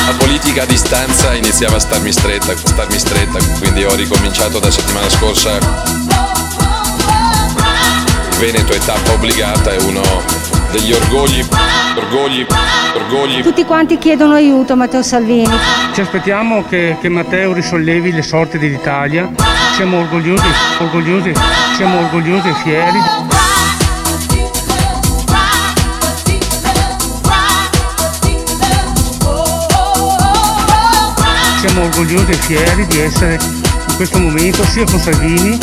La politica a distanza iniziava a starmi stretta, a starmi stretta, quindi ho ricominciato da settimana scorsa. Veneto è tappa obbligata, è uno degli orgogli, orgogli, orgogli. Tutti quanti chiedono aiuto a Matteo Salvini. Ci aspettiamo che, che Matteo risollevi le sorti dell'Italia. Siamo orgogliosi, orgogliosi, siamo orgogliosi e fieri. Siamo orgogliosi e fieri di essere in questo momento sia con Salvini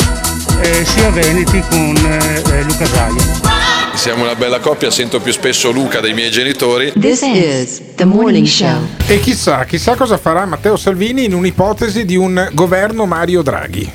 eh, sia Veneti con eh, eh, Luca Zaia. Siamo una bella coppia, sento più spesso Luca dei miei genitori. This is the morning show. E chissà, chissà cosa farà Matteo Salvini in un'ipotesi di un governo Mario Draghi.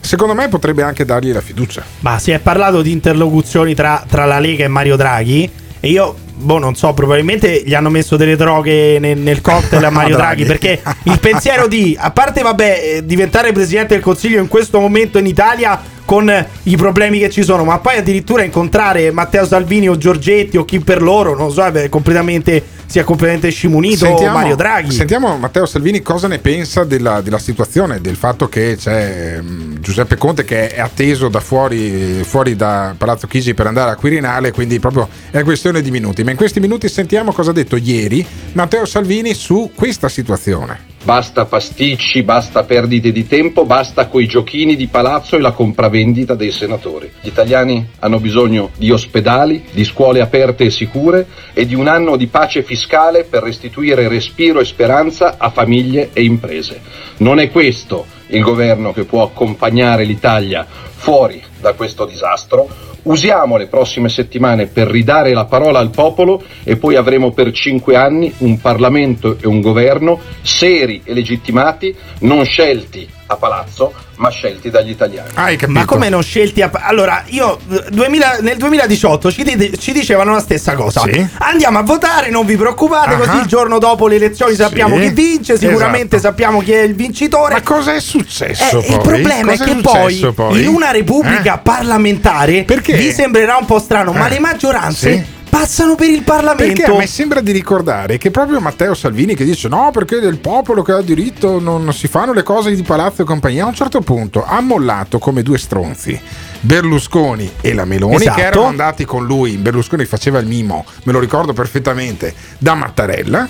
Secondo me potrebbe anche dargli la fiducia. Ma si è parlato di interlocuzioni tra, tra la Lega e Mario Draghi. E io, boh, non so, probabilmente gli hanno messo delle droghe nel, nel cocktail a Mario Draghi. Perché il pensiero di, a parte, vabbè, eh, diventare presidente del consiglio in questo momento in Italia con i problemi che ci sono, ma poi addirittura incontrare Matteo Salvini o Giorgetti o chi per loro, non so, è completamente, sia completamente scimunito Mario Draghi. Sentiamo Matteo Salvini cosa ne pensa della, della situazione, del fatto che c'è mm, Giuseppe Conte che è atteso da fuori, fuori da Palazzo Chigi per andare a Quirinale, quindi proprio è questione di minuti. Ma in questi minuti sentiamo cosa ha detto ieri Matteo Salvini su questa situazione. Basta pasticci, basta perdite di tempo, basta coi giochini di palazzo e la compravendita dei senatori. Gli italiani hanno bisogno di ospedali, di scuole aperte e sicure e di un anno di pace fiscale per restituire respiro e speranza a famiglie e imprese. Non è questo il governo che può accompagnare l'Italia fuori da questo disastro. Usiamo le prossime settimane per ridare la parola al popolo e poi avremo per cinque anni un Parlamento e un governo seri e legittimati, non scelti a palazzo, ma scelti dagli italiani. Ma come non scelti a... Allora, io eh, 2000 nel 2018 ci, di- ci dicevano la stessa cosa. Sì. Andiamo a votare, non vi preoccupate, Ah. così il giorno dopo le elezioni sappiamo Sì. chi vince, sicuramente Esatto. sappiamo chi è il vincitore. Ma cosa è successo Eh, il poi? problema Cosa è che successo poi, in una repubblica Eh? parlamentare vi sembrerà un po' strano, ma Eh, le maggioranze sì. Passano per il Parlamento. Perché a me sembra di ricordare che proprio Matteo Salvini che dice no perché del popolo che ha diritto non si fanno le cose di palazzo e compagnia a un certo punto ha mollato come due stronzi Berlusconi e la Meloni Esatto. che erano andati con lui Berlusconi faceva il mimo me lo ricordo perfettamente da Mattarella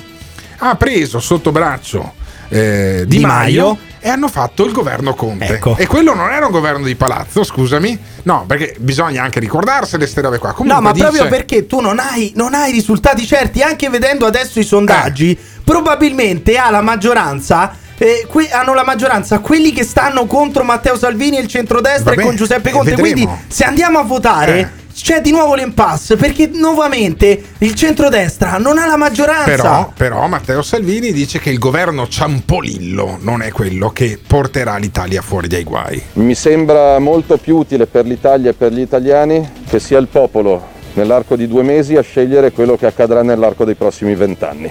ha preso sotto braccio eh, Di, Di Maio, Maio. e hanno fatto il governo Conte Ecco. e quello non era un governo di palazzo scusami no perché bisogna anche ricordarsene queste robe qua Comunque No, ma dice- proprio perché tu non hai, non hai risultati certi, anche vedendo adesso i sondaggi, Eh. probabilmente ha la maggioranza. eh, que- hanno la maggioranza quelli che stanno contro Matteo Salvini e il centrodestra Vabbè, e con Giuseppe eh, Conte. vedremo. Quindi, se andiamo a votare, Eh. C'è di nuovo l'impasse perché nuovamente il centrodestra non ha la maggioranza. Però, però Matteo Salvini dice che il governo Ciampolillo non è quello che porterà l'Italia fuori dai guai. Mi sembra molto più utile per l'Italia e per gli italiani che sia il popolo nell'arco di due mesi a scegliere quello che accadrà nell'arco dei prossimi vent'anni.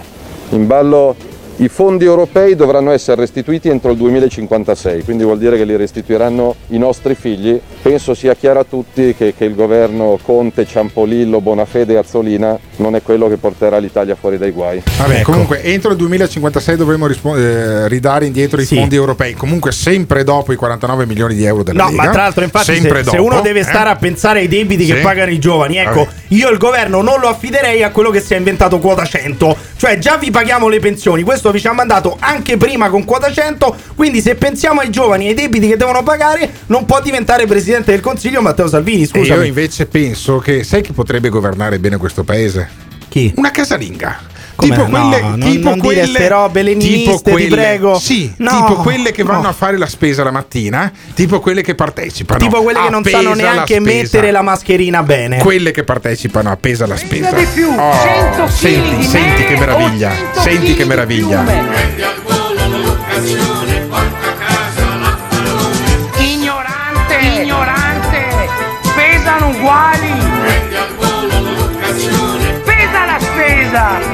In ballo i fondi europei dovranno essere restituiti entro il 2056, quindi vuol dire che li restituiranno i nostri figli. Penso sia chiaro a tutti che, che il governo Conte, Ciampolillo, Bonafede e Azzolina non è quello che porterà l'Italia fuori dai guai. Vabbè, comunque entro il 2056 dovremo rispo- eh, ridare indietro i Sì. fondi europei, comunque sempre dopo i 49 milioni di euro della No, Lega. ma tra l'altro, infatti, se, sempre se dopo, uno deve eh? stare a pensare ai debiti che Sì. pagano i giovani, ecco, Vabbè. io il governo non lo affiderei a quello che si è inventato quota 100. Cioè, già vi paghiamo le pensioni, questo vi ci ha mandato anche prima con quota 100. Quindi, se pensiamo ai giovani e ai debiti che devono pagare, non può diventare presidente del consiglio Matteo Salvini. Scusami. io invece penso che sai chi potrebbe governare bene questo paese? Chi? Una casalinga. Come? Tipo No, quelle, non- tipo non dire quelle, ste robe leniniste, tipo ti prego. Sì, No, tipo quelle che vanno no. a fare la spesa la mattina, tipo quelle che partecipano. tipo quelle che non Pesa sanno la neanche spesa. mettere la mascherina bene. Quelle che partecipano a Pesa la spesa. di più, Oh, 100 senti, di senti me che meraviglia. o 100 Senti che meraviglia. Ignorante, ignorante, pesano uguali. Pesa la spesa.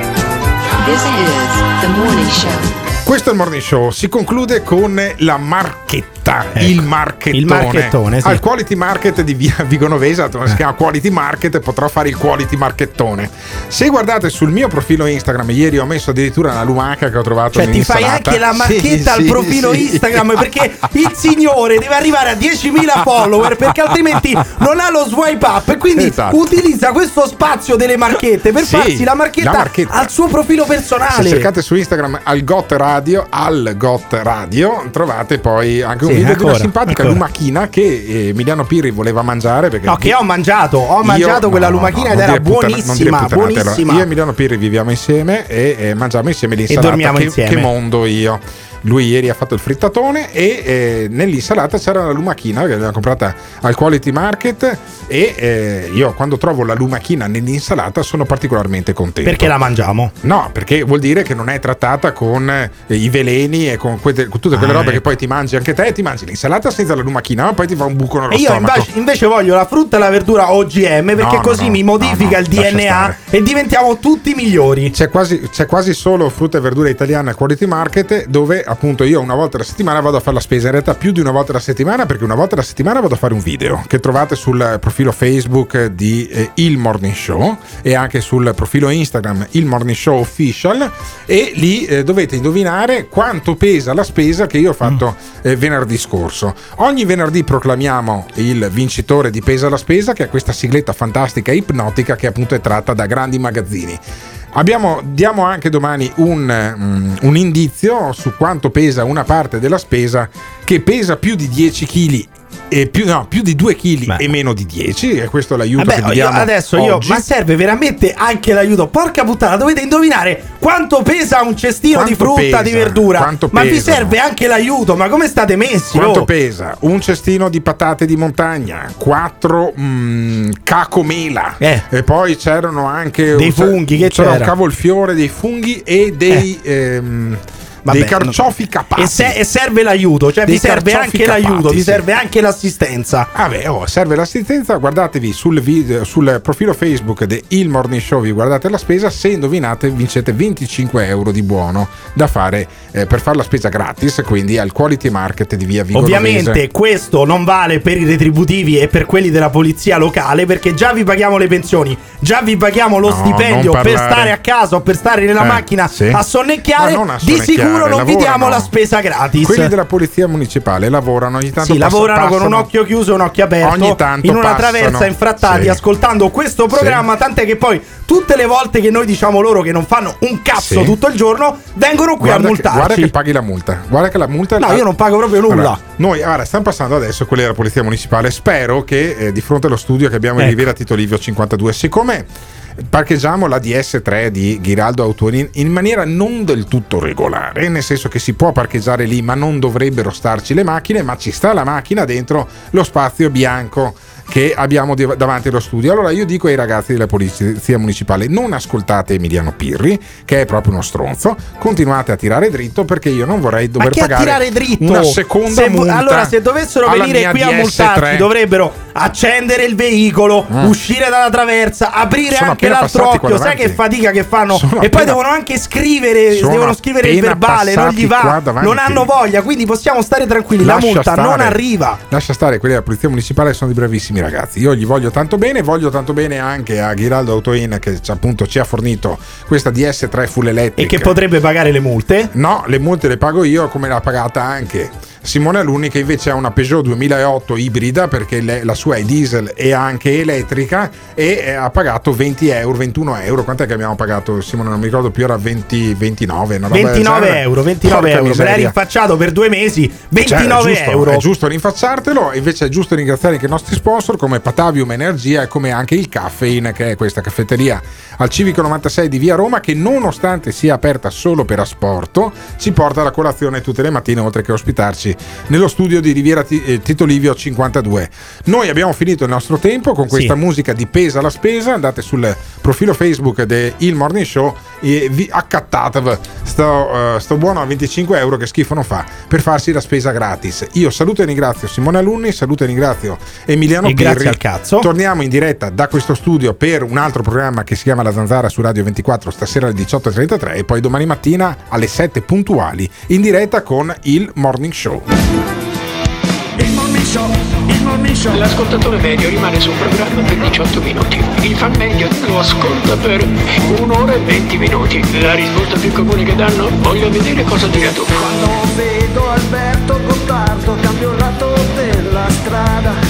This is the morning show. Questo è il morning show. Si conclude con la marchetta. il marchettone. il marchettone, sì. Al quality market di via Vigonovesa, si chiama quality market, potrò fare il quality marchettone. Se guardate sul mio profilo Instagram, ieri ho messo addirittura una lumaca che ho trovato Cioè, ti fai anche la Sì, marchetta al sì, profilo sì. Instagram perché il signore deve arrivare a 10.000 follower perché altrimenti non ha lo swipe up e quindi Esatto. utilizza questo spazio delle marchette per farsi la marchetta, la marchetta. al suo profilo Se personale. cercate su Instagram al Got Radio, al Got Radio, trovate poi anche un Sì, video di ancora, una simpatica ancora. lumachina che eh, Emiliano Pirri voleva mangiare. Perché No, che ho mangiato, ho mangiato Io- quella no, lumachina no, ed era puttana- buonissima, allora. buonissima. Io e Emiliano Pirri viviamo insieme e eh, mangiamo insieme l'insalata. dormiamo che, insieme. che mondo io. Lui ieri ha fatto il frittatone e eh, nell'insalata c'era la lumachina che l'abbiamo comprata al Quality Market e eh, io quando trovo la lumachina nell'insalata sono particolarmente contento. Perché la mangiamo? No, perché vuol dire che non è trattata con eh, i veleni e con, quelle- con tutte quelle Ah, robe che ecco. poi ti mangi anche te, ti mangi l'insalata senza la lumachina, ma poi ti fa un buco nello E io stomaco. invece, invece voglio la frutta e la verdura OGM perché No, così no, mi modifica il DNA e diventiamo tutti migliori. C'è quasi, c'è quasi solo frutta e verdura italiana al Quality Market dove appunto io una volta alla settimana vado a fare la spesa, in realtà più di una volta alla settimana perché una volta alla settimana vado a fare un video che trovate sul profilo Facebook di eh, Il Morning Show e anche sul profilo Instagram Il Morning Show Official e lì eh, dovete indovinare quanto pesa la spesa che io ho fatto eh, venerdì scorso. Ogni venerdì proclamiamo il vincitore di Pesa la Spesa che è questa sigletta fantastica e ipnotica che appunto è tratta da grandi magazzini. Abbiamo, diamo anche domani un, mm, un indizio su quanto pesa una parte della spesa che pesa più di 10 kg e più, no, più di 2 kg e meno di 10 e questo è l'aiuto Vabbè, che io adesso io, oggi. ma serve veramente anche l'aiuto. Porca puttana, dovete indovinare quanto pesa un cestino di Quanto frutta, pesa? di verdura. Ma vi serve anche l'aiuto, ma come state messi? Quanto oh? pesa? Un cestino di patate di montagna, 4 cacomela e poi c'erano anche Eh. Dei un- funghi, che c'era un c'era? cavolfiore, dei funghi e dei, ehm, Vabbè, dei carciofi capati. E, se- e serve l'aiuto, cioè vi serve anche l'aiuto, capati, vi sì. serve anche l'assistenza. Vabbè, oh, serve l'assistenza. Guardatevi sul, video, sul profilo Facebook di Il Morning Show. Vi guardate la spesa. Se indovinate, vincete 25 euro di buono da fare eh, per fare la spesa gratis. Quindi al Quality Market di via Vigo Ovviamente questo non vale per i retributivi e per quelli della polizia locale perché già vi paghiamo le pensioni, già vi paghiamo lo No, stipendio non per stare a casa o per stare nella Eh, macchina sì. a sonnecchiare. Non a di sonnecchiare, sicuro non vi diamo la spesa gratis. Quelli della polizia municipale lavorano ogni tanto Sì, pass- lavorano con un passano- occhio chiuso e un occhio aperto Ogni tanto in una passano. traversa infrattati Sì. ascoltando questo programma. Tant'è che poi tutte le volte che noi diciamo loro che non fanno un cazzo Sì. tutto il giorno, vengono qui Guarda a che, multarci. guarda che paghi la multa. Guarda che la multa. No, io non pago proprio nulla. Allora, noi, guarda, stanno passando adesso quelli della Polizia Municipale. Spero che eh, di fronte allo studio che abbiamo in Ecco. Riviera Tito Livio 52, siccome parcheggiamo la DS3 di Ghiraldo Autori in, in maniera non del tutto regolare, nel senso che si può parcheggiare lì, ma non dovrebbero starci le macchine, ma ci sta la macchina dentro lo spazio bianco che abbiamo di- davanti allo studio. Allora io dico ai ragazzi della polizia municipale non ascoltate Emiliano Pirri, che è proprio uno stronzo, continuate a tirare dritto perché io non vorrei dover a pagare tirare dritto? una seconda Se multa. allora, se dovessero venire qui a DS3. multarci, dovrebbero accendere il veicolo, Mm. uscire dalla traversa, aprire Sono anche l'altro occhio. Sai che fatica che fanno? Sono e poi appena- devono anche scrivere, Sono devono scrivere il verbale, non gli va, non hanno voglia, quindi possiamo stare tranquilli. la Lascia multa non stare. arriva. Lascia stare, quelli della polizia municipale sono dei bravissimi ragazzi. Io gli voglio tanto bene, voglio tanto bene anche a Ghiraldo Autoin che appunto ci ha fornito questa DS3 full electric. E che potrebbe pagare le multe? No, le multe le pago io come l'ha pagata anche Simone Alunni che invece ha una Peugeot 2008 ibrida perché le- la sua è diesel e anche elettrica e eh, ha pagato 20 euro, 21 euro. Quant'è che abbiamo pagato Simone? Non mi ricordo più, era 20, 29. una roba del 29 genere. euro, 29 Porca euro. Me l'hai miseria. rinfacciato per due mesi, 29 Cioè, è giusto, euro. È giusto rinfacciartelo, invece è giusto ringraziare anche i nostri sponsor come Patavium Energia e come anche il Caffeine, che è questa caffetteria al Civico 96 di Via Roma, che nonostante sia aperta solo per asporto, ci porta la colazione tutte le mattine, oltre che ospitarci nello studio di Riviera eh, Tito Livio 52. Noi abbiamo finito il nostro tempo con questa Sì. musica di Pesa la spesa, andate sul profilo Facebook del Il Morning Show e vi accattatevi sto, eh, sto buono a 25 euro che schifo non fa per farsi la spesa gratis. Io saluto e ringrazio Simone Alunni, saluto e ringrazio Emiliano E. grazie al cazzo. Torniamo in diretta da questo studio per un altro programma che si chiama La Zanzara su Radio 24 stasera alle 18.33 e poi domani mattina alle 7 puntuali in diretta con il Morning Show. Il morning show, il morning show. L'ascoltatore medio rimane sul programma per 18 minuti. Il fan medio lo ascolta per un'ora e 20 minuti. La risposta più comune che danno? Voglio vedere cosa dirà tu. Quando vedo Alberto Gottardo cambio il lato della strada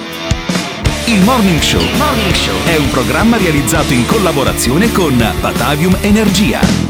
il morning show Il Morning Show è un programma realizzato in collaborazione con Batavium Energia.